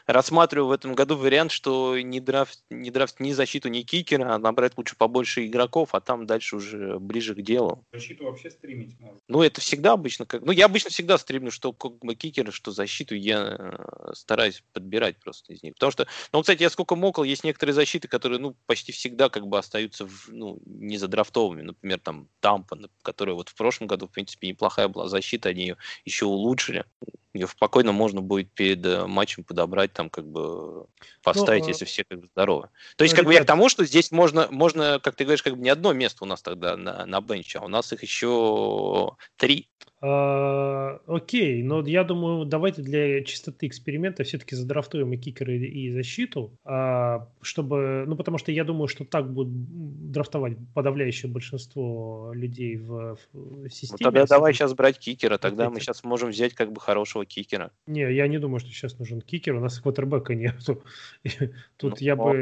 рассматриваю в этом году вариант, что не драфт, не драфт ни защиту, ни кикера, а набрать лучше побольше игроков, а там дальше уже ближе к делу. Защиту вообще стримить можно. Ну, это всегда обычно как... Ну, я обычно всегда стримлю, что как бы кикера, что защиту я э, стараюсь подбирать просто из них. Потому что, ну, кстати, я сколько мокал, есть некоторые защиты, которые, ну, почти всегда как бы остаются, в, ну, не задрафтовыми. Например, там Тампа, которая вот в прошлом году, в принципе, неплохая была защита, они ее еще улучшили. Ее спокойно можно будет перед э, матчем подобрать, там, как бы поставить, ну, если все как бы здоровы. То есть, ну, как бы я к тому, что здесь можно, можно, как ты говоришь, как бы не одно место у нас тогда на, на бенче, а у нас их еще три. А, окей, но я думаю, давайте для чистоты эксперимента все-таки задрафтуем и кикеры, и защиту, а, чтобы, ну, потому что я думаю, что так будет драфтовать подавляющее большинство людей в, в системе. Ну, тогда давай сейчас брать кикера, тогда мы сейчас можем взять как бы хорошего кикера. Не, я не думаю, что сейчас нужен кикер, у нас квотербека нету. [LAUGHS] Тут ну, я бы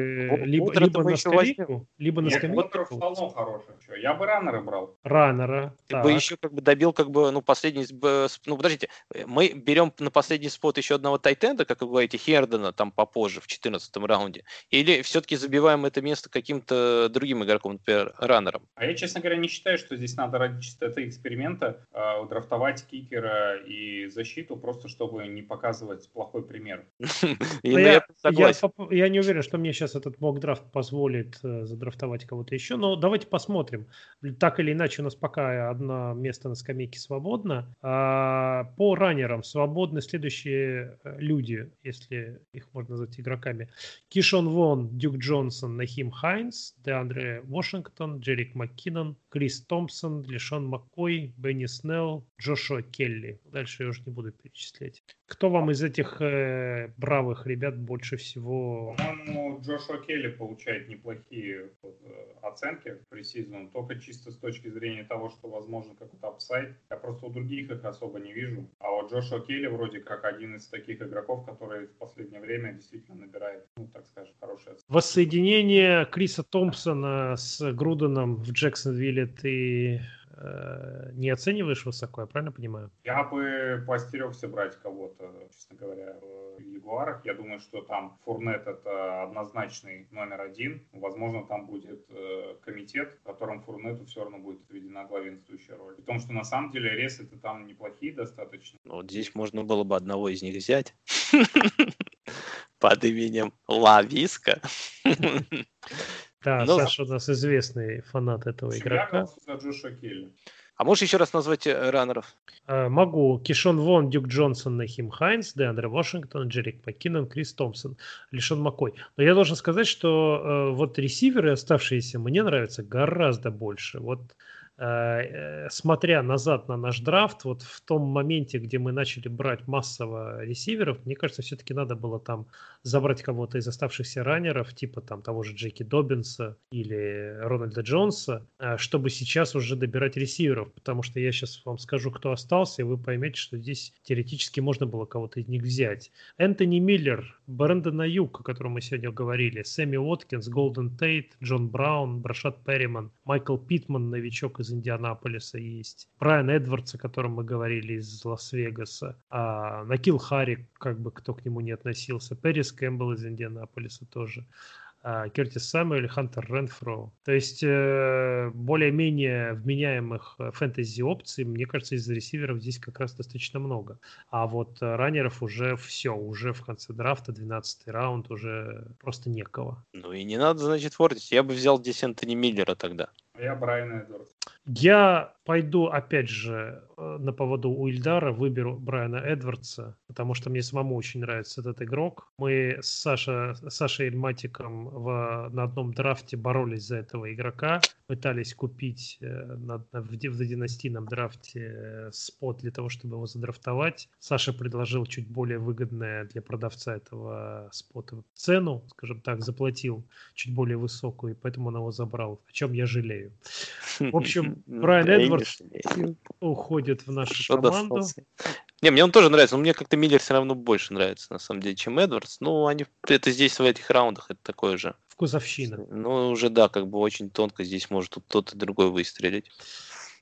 либо, либо на скамейку, либо на скамейку. Я бы раннера брал. Раннера. Ты бы еще как бы добил как бы, ну, последний, ну, подождите, мы берем на последний спот еще одного тайтенда, как вы говорите, Хердена там попозже, в 14 раунде, или все-таки забиваем это место каким-то другим игроком, например, раннером? А я, честно говоря, не считаю, что здесь надо ради чистоты эксперимента э, драфтовать кикера и защиту, просто чтобы не показывать плохой пример. [LAUGHS] Я не уверен, что мне сейчас этот мок-драфт позволит э, задрафтовать кого-то еще, но давайте посмотрим. Так или иначе, у нас пока одно место на скамейке свободно, свободно. А по раннерам свободны следующие э, люди, если их можно назвать игроками. Кишон Вон, Дюк Джонсон, Нахим Хайнс, Деандре Вашингтон, Джерик Маккинон, Крис Томпсон, Лишон Маккой, Бенни Снелл, Джошуа Келли. Дальше я уже не буду перечислять. Кто вам из этих э, бравых ребят больше всего... По-моему, Джошуа Келли получает неплохие вот, э, оценки пресезону, только чисто с точки зрения того, что возможно какой-то апсайд. Я просто у других их особо не вижу. А вот Джошуа Келли вроде как один из таких игроков, который в последнее время действительно набирает, ну, так скажем, хорошее. Воссоединение Криса Томпсона с Груденом в Джексонвилле ты э, не оцениваешь высоко, я правильно понимаю? Я бы постерегся брать кого-то, честно говоря, в Ягуарах. Я думаю, что там Фурнет это однозначный номер один. Возможно, там будет э, комитет, в котором Фурнету все равно будет отведена главенствующая роль. При том, что на самом деле ресы-то там неплохие достаточно. Ну, вот здесь можно было бы одного из них взять [LAUGHS] под именем Лависка. [LAUGHS] Да, Ну, Саша у нас известный фанат этого игрока. Келли. А можешь еще раз назвать э, раннеров? Э, Могу. Кишон Вон, Дюк Джонсон, Нахим Хайнс, Деандре Вашингтон, Джерик Маккинон, Крис Томпсон, Лишон Маккой. Но я должен сказать, что э, вот ресиверы оставшиеся мне нравятся гораздо больше. Вот смотря назад на наш драфт, вот в том моменте, где мы начали брать массово ресиверов, мне кажется, все-таки надо было там забрать кого-то из оставшихся раннеров, типа там того же Джей Кей Доббинса или Рональда Джонса, э, чтобы сейчас уже добирать ресиверов, потому что я сейчас вам скажу, кто остался, и вы поймете, что здесь теоретически можно было кого-то из них взять. Энтони Миллер, Брэндон Аюк, о котором мы сегодня говорили, Сэмми Уоткинс, Голден Тейт, Джон Браун, Брешад Перриман, Майкл Питман, новичок из Индианаполиса есть, Брайан Эдвардс, о котором мы говорили из Лас-Вегаса, а, Накил Харри, как бы кто к нему не относился, Пэррис Кэмпбелл из Индианаполиса тоже. а, Кертис Самуэль, Хантер Ренфро. То есть э, более-менее вменяемых э, фэнтези опций, мне кажется, из ресиверов здесь как раз достаточно много. А вот э, раннеров уже все, уже в конце драфта, 12 раунд, уже просто некого. Ну и не надо, значит, фордить. Я бы взял здесь Антони Миллера тогда. А я Брайан Эдвардс. Я пойду, опять же, э, на поводу у Ильдара, выберу Брайана Эдвардса, потому что мне самому очень нравится этот игрок. Мы с, Саша, Сашей Эльматиком в, на одном драфте боролись за этого игрока, пытались купить э, на, на- в, в династийном драфте э, спот для того, чтобы его задрафтовать. Саша предложил чуть более выгодное для продавца этого спота цену, скажем так, заплатил чуть более высокую, и поэтому он его забрал, о чем я жалею. В общем, [LAUGHS] Ну, Брайан Эдвардс уходит в нашу команду. достался? Не, мне он тоже нравится, но мне как-то Миллер все равно больше нравится, на самом деле, чем Эдвардс. Ну, они это здесь в этих раундах, это такое же. Вкусовщина. Ну, уже да, как бы очень тонко здесь может тут тот и другой выстрелить.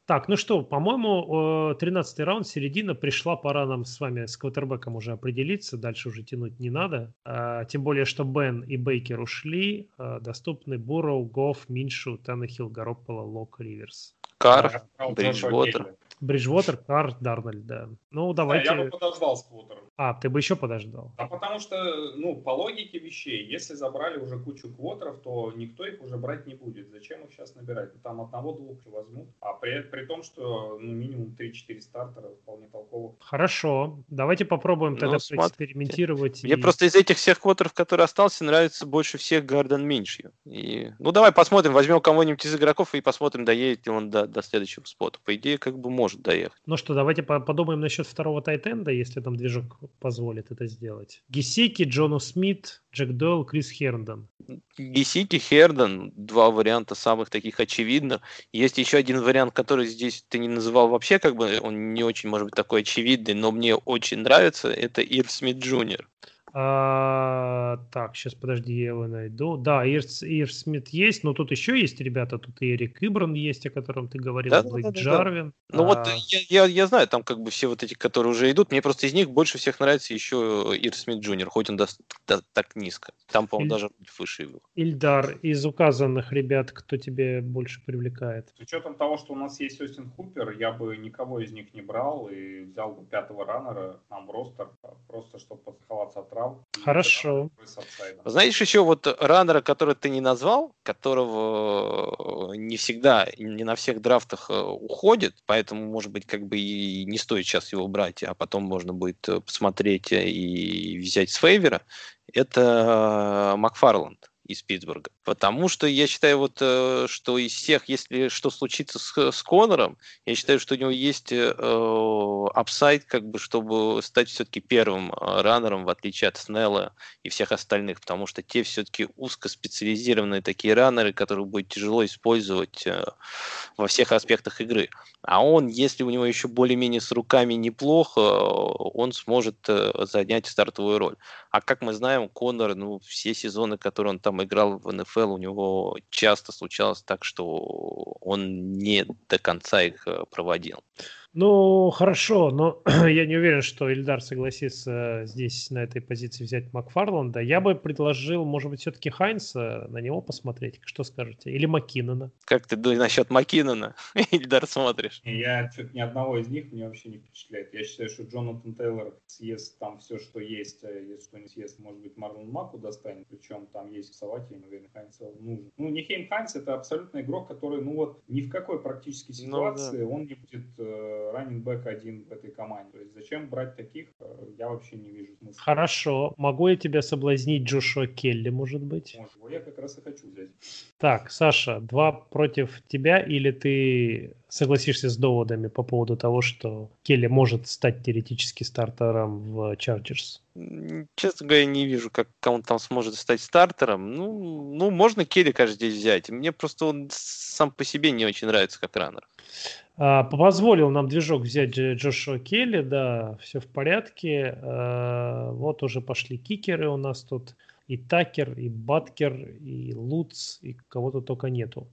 Так, ну что, по-моему, 13 раунд, середина, пришла пора нам с вами с квотербеком уже определиться, дальше уже тянуть не надо. А, Тем более, что Бен и Бейкер ушли, а, доступны Бурроу, Гофф, Миншу, Таннехилл, Гаропполо, Лок, Риверс. Кар, Бриджвотер. Бриджвотер, Карр, Дарнольд, да. Ну, Да, давайте... я бы подождал с квотером. А, ты бы еще подождал. А потому что, ну, по логике вещей, если забрали уже кучу квотеров, то никто их уже брать не будет. Зачем их сейчас набирать? Ну, там одного-двух возьмут. А при, при том, что ну, минимум 3-4 стартера вполне толковых. Хорошо, давайте попробуем Ну, тогда смотрите. поэкспериментировать. Мне и- просто из этих всех квотеров, которые остался, нравится больше всех Гарден Миншью. И... Ну, давай посмотрим, возьмем кого-нибудь из игроков и посмотрим, доедет ли он до, до следующего спота. По идее, как бы может доехать. Ну что, давайте по- подумаем насчет второго тайтенда, если там движок позволит это сделать. Гесики, Джонну Смит, Джек Дойл, Крис Херндон. Гесики, Херндон, два варианта самых таких очевидных. Есть еще один вариант, который здесь ты не называл вообще, как бы он не очень, может быть, такой очевидный, но мне очень нравится, это Ир Смит Джуниор. А, так, сейчас подожди, я его найду. Да, Ирс, Ирс Смит есть, но тут еще есть ребята. Тут и Эрик Иброн есть, о котором ты говорил, Да, да, Блейк да, да, да. Джарвин. Ну вот А, я, я, я знаю, там как бы все вот эти, которые уже идут, мне просто из них больше всех нравится еще Ир Смит Джуниор, хоть он дос- да- так низко. Там, по-моему, Иль- даже выше его. Ильдар, из указанных ребят, кто тебе больше привлекает? С учетом того, что у нас есть Остин Хупер, я бы никого из них не брал и взял бы пятого раннера нам в ростер, а, просто чтобы подстраховаться от трав. И Хорошо. Знаешь еще вот раннера, который ты не назвал, которого э, не всегда, не на всех драфтах э, уходит, поэтому, может быть, как бы и не стоит сейчас его брать, а потом можно будет э, посмотреть и взять с фейвера, это Макфарланд из Питтсбурга. Потому что я считаю, вот, э, что из всех, если что случится с, с Конором, я считаю, что у него есть э, апсайд, как бы, чтобы стать все-таки первым э, раннером, в отличие от Снелла и всех остальных, потому что те все-таки узкоспециализированные такие раннеры, которые будет тяжело использовать э, во всех аспектах игры. А он, если у него еще более-менее с руками неплохо, он сможет э, занять стартовую роль. А как мы знаем, Конор, ну, все сезоны, которые он там играл в НФЛ, у него часто случалось так, что он не до конца их э, проводил. Ну, хорошо, но [CLEARS THROAT] я не уверен, что Ильдар согласится здесь на этой позиции взять Макфарланда. Я бы предложил, может быть, все-таки Хайнса на него посмотреть. Что скажете? Или Маккинона? Как ты насчет Маккинона? [LAUGHS] Ильдар смотришь? Я что-то ни одного из них мне вообще не впечатляет. Я считаю, что Джонатан Тейлор съест там все, что есть. А если что не съест, может быть, Марлон Маку достанет. Причем там есть в Савате, я уверен, Хайнс нужен. Ну, Нихейм Хайнс это абсолютно игрок, который, ну вот, ни в какой практически ситуации ну, да. он не будет э, раннинг один в этой команде. То есть зачем брать таких, э, я вообще не вижу смысла. Хорошо. Могу я тебя соблазнить Джошуа Келли, может быть? Может, я как раз и хочу взять. Так, Саша, два против тебя или ты согласишься с доводами по поводу того, что Келли может стать теоретически стартером в Чарджерс? Честно говоря, не вижу, как он там сможет стать стартером. Ну, ну можно Келли, кажется, здесь взять. Мне просто он сам по себе не очень нравится как раннер. А, позволил нам движок взять Джошуа Келли, да, все в порядке. А, вот уже пошли кикеры у нас тут. И Такер, и Баткер, и Луц, и кого-то только нету.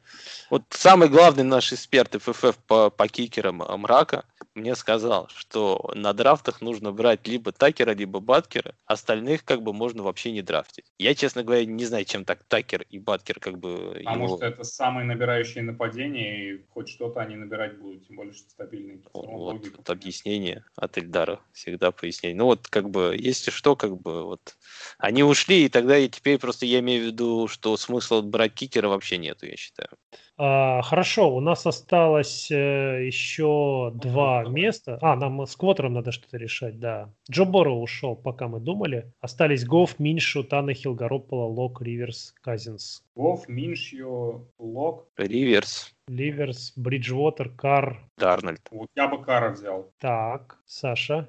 Вот самый главный наш эксперт ФФ по, по кикерам Мрака мне сказал, что на драфтах нужно брать либо Такера, либо Баткера, остальных как бы можно вообще не драфтить. Я, честно говоря, не знаю, чем так Такер и Баткер как бы... Потому его... что это самые набирающие нападения, и хоть что-то они набирать будут, тем более, что стабильные. Вот, вот объяснение от Эльдара, всегда пояснение. Ну вот как бы, если что, как бы вот они ушли, и тогда и теперь просто я имею в виду, что смысла брать кикера вообще нету, я считаю. А, хорошо, у нас осталось э, еще два места. А, нам с квотером надо что-то решать, да. Джо Боро ушел, пока мы думали. Остались Гофф, Миншу, Танахил, Garoppolo, Лок, Риверс, Казинс. Гофф, Миншью, Лок. Риверс. Ливерс, Бриджвотер, Кар. Дарнольд. Вот я бы Кара взял. Так, Саша.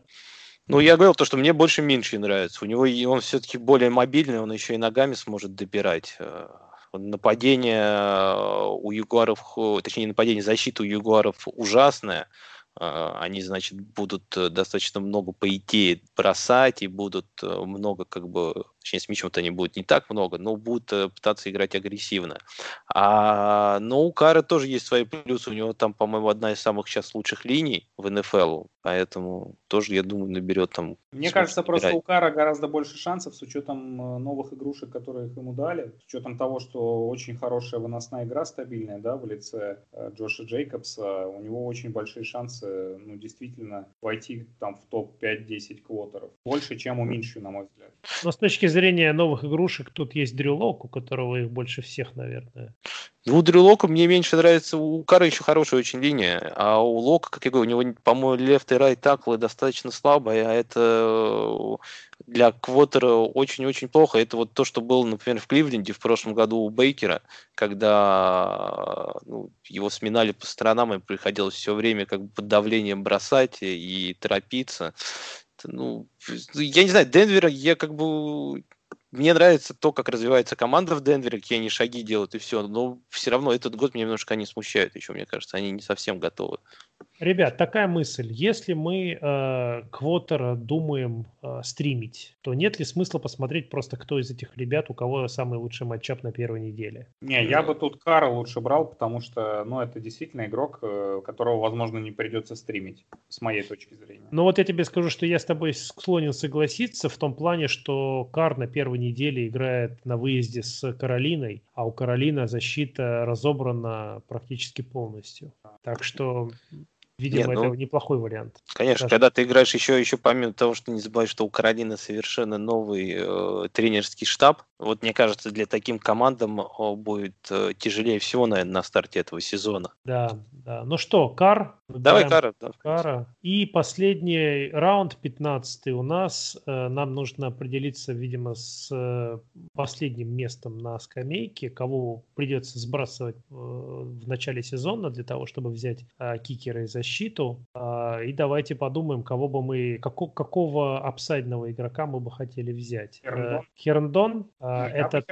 Ну, я говорил то, что мне больше Минши нравится. У него он все-таки более мобильный, он еще и ногами сможет добирать. Э, нападение э, у Ягуаров, точнее, нападение защиты у Ягуаров ужасное. Э, они, значит, будут достаточно много, по идее, бросать и будут много, как бы, точнее, с мячом-то они будут не так много, но будут пытаться играть агрессивно. А, но у Кары тоже есть свои плюсы. У него там, по-моему, одна из самых сейчас лучших линий в НФЛ. Поэтому тоже, я думаю, наберет там... Мне кажется, набирать. просто у Кара гораздо больше шансов с учетом э, новых игрушек, которые ему дали, с учетом того, что очень хорошая выносная игра стабильная, да, в лице э, Джоша Джейкобса, у него очень большие шансы, ну, действительно, войти там в топ 5-10 квотеров. Больше, чем у Минши, на мой взгляд. Но с точки зрения новых игрушек, тут есть Дрю Лок, у которого их больше всех, наверное. Ну, у Дрю Лока мне меньше нравится, у Кара еще хорошая очень линия, а у Лока, как я говорю, у него, по-моему, левт и райт таклы достаточно слабые, а это для квотера очень-очень плохо. Это вот то, что было, например, в Кливленде в прошлом году у Бейкера, когда ну, его сминали по сторонам, и приходилось все время как бы под давлением бросать и торопиться. Ну, я не знаю, Денвера я как бы мне нравится то, как развивается команда в Денвере, какие они шаги делают и все, но все равно этот год меня немножко они смущают еще, мне кажется, они не совсем готовы. Ребят, такая мысль. Если мы э, квотера думаем э, стримить, то нет ли смысла посмотреть просто, кто из этих ребят, у кого самый лучший матчап на первой неделе? Не, я бы тут Кара лучше брал, потому что, ну, это действительно игрок, э, которого, возможно, не придется стримить, с моей точки зрения. Ну, вот я тебе скажу, что я с тобой склонен согласиться в том плане, что Кар на первой неделе играет на выезде с Каролиной, а у Каролина защита разобрана практически полностью. Так что Видимо, Нет, ну, это неплохой вариант. Конечно, Даже. когда ты играешь еще, еще помимо того, что не забывай, что у Каролины совершенно новый э, тренерский штаб, Вот мне кажется, для таким командам будет э, тяжелее всего, наверное, на старте этого сезона. Да, да. Ну что, Кар? Давай Кара. Да. Кара. И последний раунд, 15 у нас. Э, нам нужно определиться, видимо, с э, последним местом на скамейке, кого придется сбрасывать в начале сезона для того, чтобы взять кикера и защиту. И давайте подумаем, кого бы мы, какого, какого апсайдного игрока мы бы хотели взять. Херндон. Херндон а, это,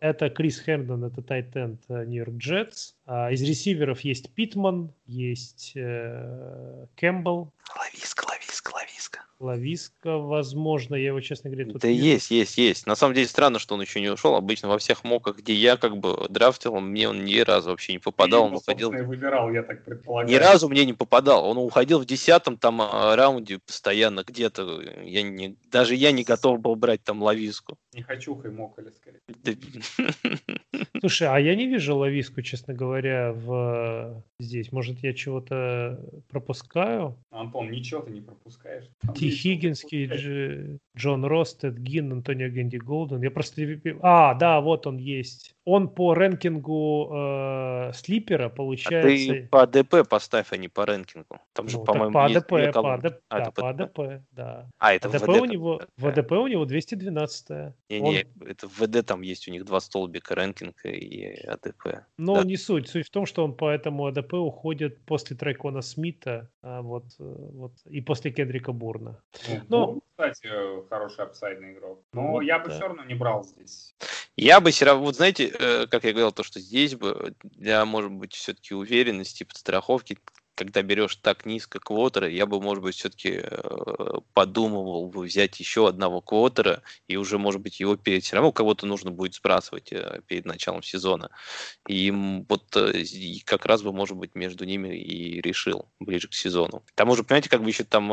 это Крис Хэмдон, это тайтенд Нью-Йорк Джетс. Из ресиверов есть Питман, есть э, Кэмпбелл. Лависка, лависка, лависка. Лависка, возможно, я его, честно говоря, тут... Да вижу. есть, есть, есть. На самом деле странно, что он еще не ушел. Обычно во всех моках, где я как бы драфтил, мне он ни разу вообще не попадал. он уходил... выбирал, я так предполагаю. Ни разу мне не попадал. Он уходил в десятом там а, раунде постоянно где-то. Я не... Даже я не готов был брать там Лависку. Не хочу хаймокали, скорее. [LAUGHS] Слушай, а я не вижу Лависку, честно говоря, в здесь. Может, я чего-то пропускаю? Антон, ничего ты не пропускаешь. Ти Хиггинский, Дж... Джон Ростед, Гин, Антонио Генди Голден. Я просто... А, да, вот он есть. Он по рэнкингу э, слипера получается... А ты по АДП поставь, а не по рэнкингу. Там же, ну, по-моему, по АДП, есть по АДП, а, да, по АДП, да. А, это АДП в у него, в АДП у него 212 Не, не, он... это в ВД там есть у них два столбика, рэнкинг и АДП. Но да. не суть. Суть в том, что он по этому АДП уходит после Трайкона Смита, а вот, э, вот, и после Кедрика Бурна. Ну, Но... кстати, хороший апсайдный игрок. Но вот, я бы да. все равно не брал здесь. Я бы все равно, вот знаете, э, как я говорил, то, что здесь бы для, может быть, все-таки уверенности, подстраховки, когда берешь так низко квотера, я бы, может быть, все-таки э, подумывал бы взять еще одного квотера и уже, может быть, его перед... Все равно кого-то нужно будет сбрасывать э, перед началом сезона. И вот э, как раз бы, может быть, между ними и решил ближе к сезону. К тому же, понимаете, как бы еще там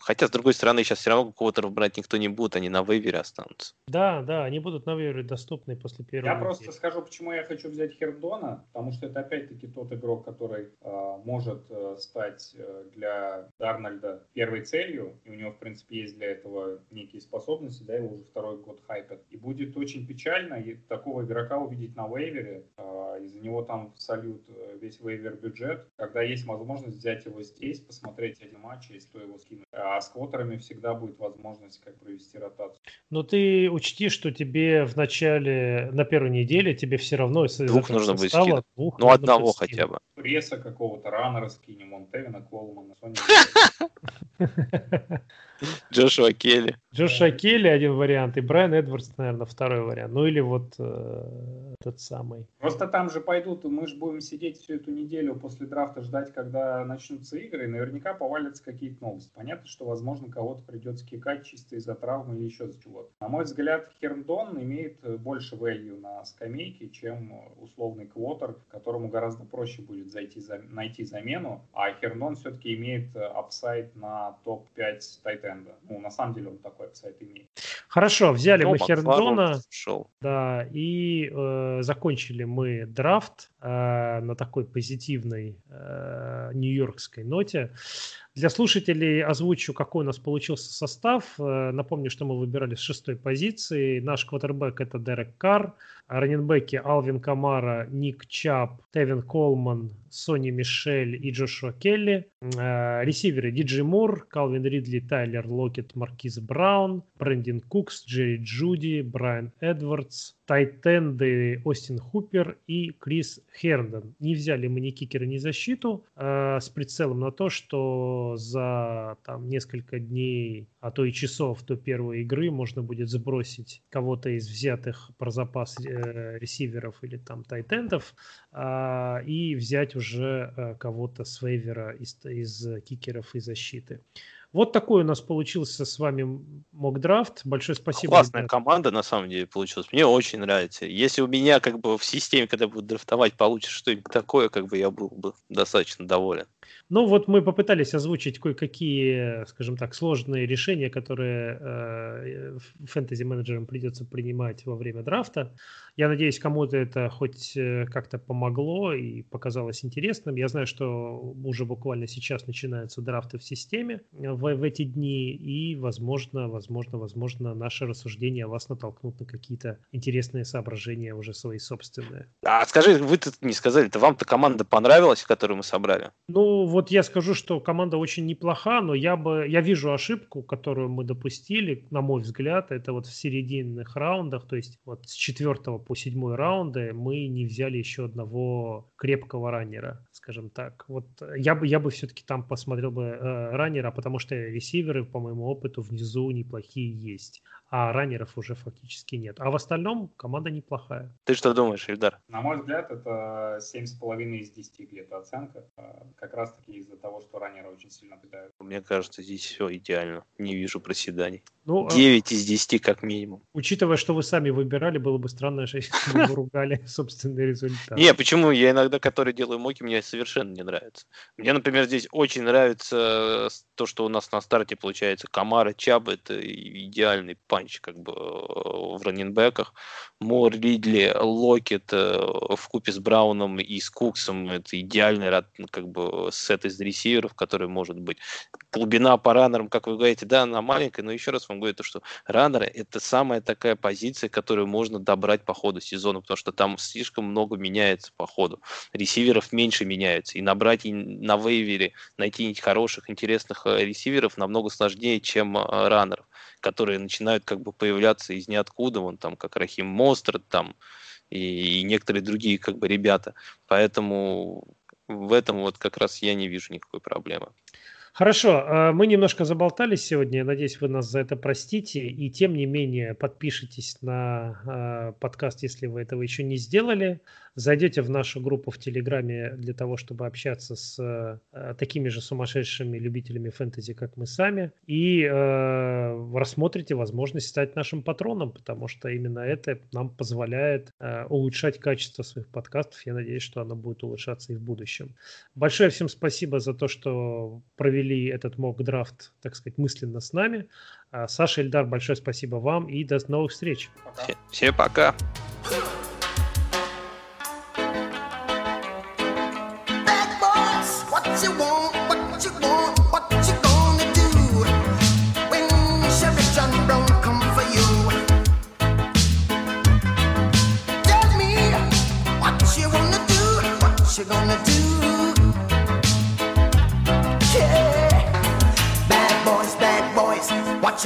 Хотя, с другой стороны, сейчас все равно кого-то брать никто не будет, они на вейвере останутся. Да, да, они будут на вейвере доступны после первого. Я просто скажу, почему я хочу взять Хердона, потому что это опять-таки тот игрок, который э, может э, стать э, для Дарнольда первой целью, и у него, в принципе, есть для этого некие способности, да, его уже второй год хайпят. И будет очень печально такого игрока увидеть на вейвере, э, из-за него там салют э, весь вейвер бюджет, когда есть возможность взять его здесь, посмотреть один матч, и что его скинуть а с квотерами всегда будет возможность как провести ротацию. Но ты учти, что тебе в начале, на первой неделе тебе все равно двух нужно будет скинуть. Двух ну, одного хотя бы. Пресса какого-то, раннера скинем, он Тевина Колмана. [LAUGHS] Джошуа Келли. Джошуа Келли один вариант, и Брайан Эдвардс, наверное, второй вариант. Ну или вот э, этот самый. Просто там же пойдут, мы же будем сидеть всю эту неделю после драфта, ждать, когда начнутся игры, и наверняка повалятся какие-то новости. Понятно, что, возможно, кого-то придется кикать чисто из-за травмы или еще за чего-то. На мой взгляд, Херндон имеет больше value на скамейке, чем условный квотер, которому гораздо проще будет зайти, за, найти замену, а Херндон все-таки имеет апсайд на топ-5 тайтенда. Ну, на самом деле он такой апсайд имеет. Хорошо, взяли Дома, мы Херндона. Да, и э, закончили мы драфт э, на такой позитивной э, нью-йоркской ноте. Для слушателей озвучу, какой у нас получился состав. Э, напомню, что мы выбирали с шестой позиции. Наш квотербек это Дерек Карр. Раненбеки Алвин Камара, Ник Чабб, Тевин Колман, Сони Мишель и Джошуа Келли. Э, ресиверы Диджей Мур, Калвин Ридли, Тайлер Локет, Маркиз Браун, Брэндин Кукс, Джерри Джуди, Брайан Эдвардс, Тайтенды Остин Хупер и Крис Херндон. Не взяли мы ни кикера, ни защиту э, с прицелом на то, что за там, несколько дней, а то и часов до первой игры можно будет сбросить кого-то из взятых про запас э, ресиверов или там тайтендов э, и взять уже э, кого-то с вейвера из, из кикеров и защиты. Вот такой у нас получился с вами мокдрафт. Большое спасибо. Классная ребята. команда, на самом деле, получилась. Мне очень нравится. Если у меня как бы в системе, когда буду драфтовать, получится что-нибудь такое, как бы я был бы достаточно доволен. Ну вот мы попытались озвучить кое-какие, скажем так, сложные решения, которые э, фэнтези-менеджерам придется принимать во время драфта. Я надеюсь, кому-то это хоть э, как-то помогло и показалось интересным. Я знаю, что уже буквально сейчас начинаются драфты в системе в, в эти дни, и, возможно, возможно, возможно, наши рассуждения вас натолкнут на какие-то интересные соображения уже свои собственные. А скажи, вы тут не сказали, то вам-то команда понравилась, которую мы собрали? Ну, вот я скажу, что команда очень неплоха, но я бы, я вижу ошибку, которую мы допустили, на мой взгляд, это вот в серединных раундах, то есть вот с четвертого по седьмой раунды мы не взяли еще одного крепкого раннера, скажем так. Вот я бы, я бы все-таки там посмотрел бы э, раннера, потому что ресиверы, по моему опыту, внизу неплохие есть а раннеров уже фактически нет. А в остальном команда неплохая. Ты что думаешь, Ильдар? На мой взгляд, это 7,5 из 10 где-то оценка. А, как раз таки из-за того, что раннеры очень сильно питают. Мне кажется, здесь все идеально. Не вижу проседаний. Ну, 9 а... из 10 как минимум. Учитывая, что вы сами выбирали, было бы странно, [LAUGHS] если бы вы ругали [LAUGHS] собственный результат. Не, почему? Я иногда, который делаю моки, мне совершенно не нравится. Мне, например, здесь очень нравится то, что у нас на старте получается Камара, Чаб, это идеальный панч как бы в раннинбеках. Мор, Ридли, Локет э, вкупе с Брауном и с Куксом это идеальный ну, как бы сет из ресиверов, который может быть. Глубина по раннерам, как вы говорите, да, она маленькая, но еще раз вам говорю то, что раннеры это самая такая позиция, которую можно добрать по ходу сезона, потому что там слишком много меняется по ходу. Ресиверов меньше меняется, и набрать на вейвере, найти хороших, интересных э, ресиверов намного сложнее, чем э, раннеров которые начинают как бы появляться из ниоткуда, вон там как Рахим Мострат там и, и некоторые другие как бы ребята. Поэтому в этом вот как раз я не вижу никакой проблемы. Хорошо, э, мы немножко заболтались сегодня, надеюсь, вы нас за это простите, и тем не менее подпишитесь на э, подкаст, если вы этого еще не сделали. Зайдете в нашу группу в Телеграме для того, чтобы общаться с э, такими же сумасшедшими любителями фэнтези, как мы сами, и э, рассмотрите возможность стать нашим патроном, потому что именно это нам позволяет э, улучшать качество своих подкастов. Я надеюсь, что оно будет улучшаться и в будущем. Большое всем спасибо за то, что провели этот мок-драфт, так сказать, мысленно с нами. А Саша Эльдар, большое спасибо вам и до новых встреч. Всем пока.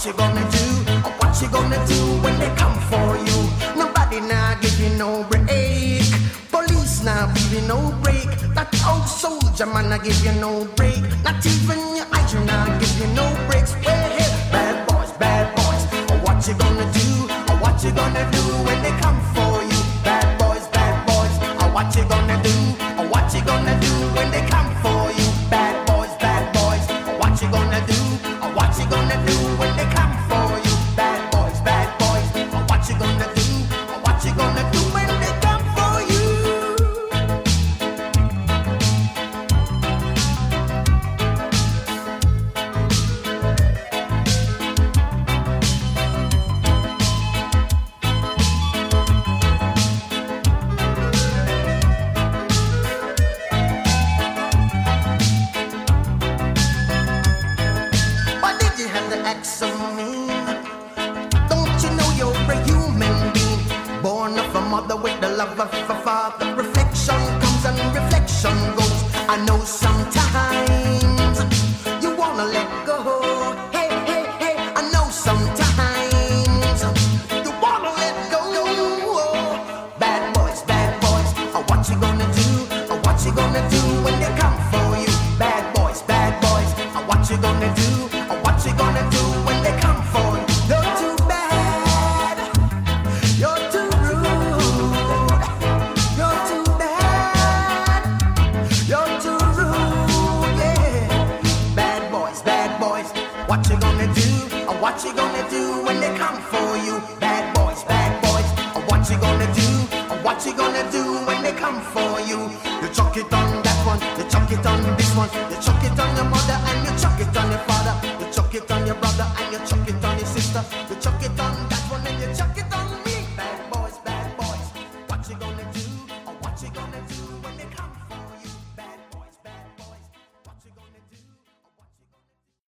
What you gonna do? What you gonna do when they come for you? Nobody now give you no break. Police now give you no break. That old soldier man I give you no break.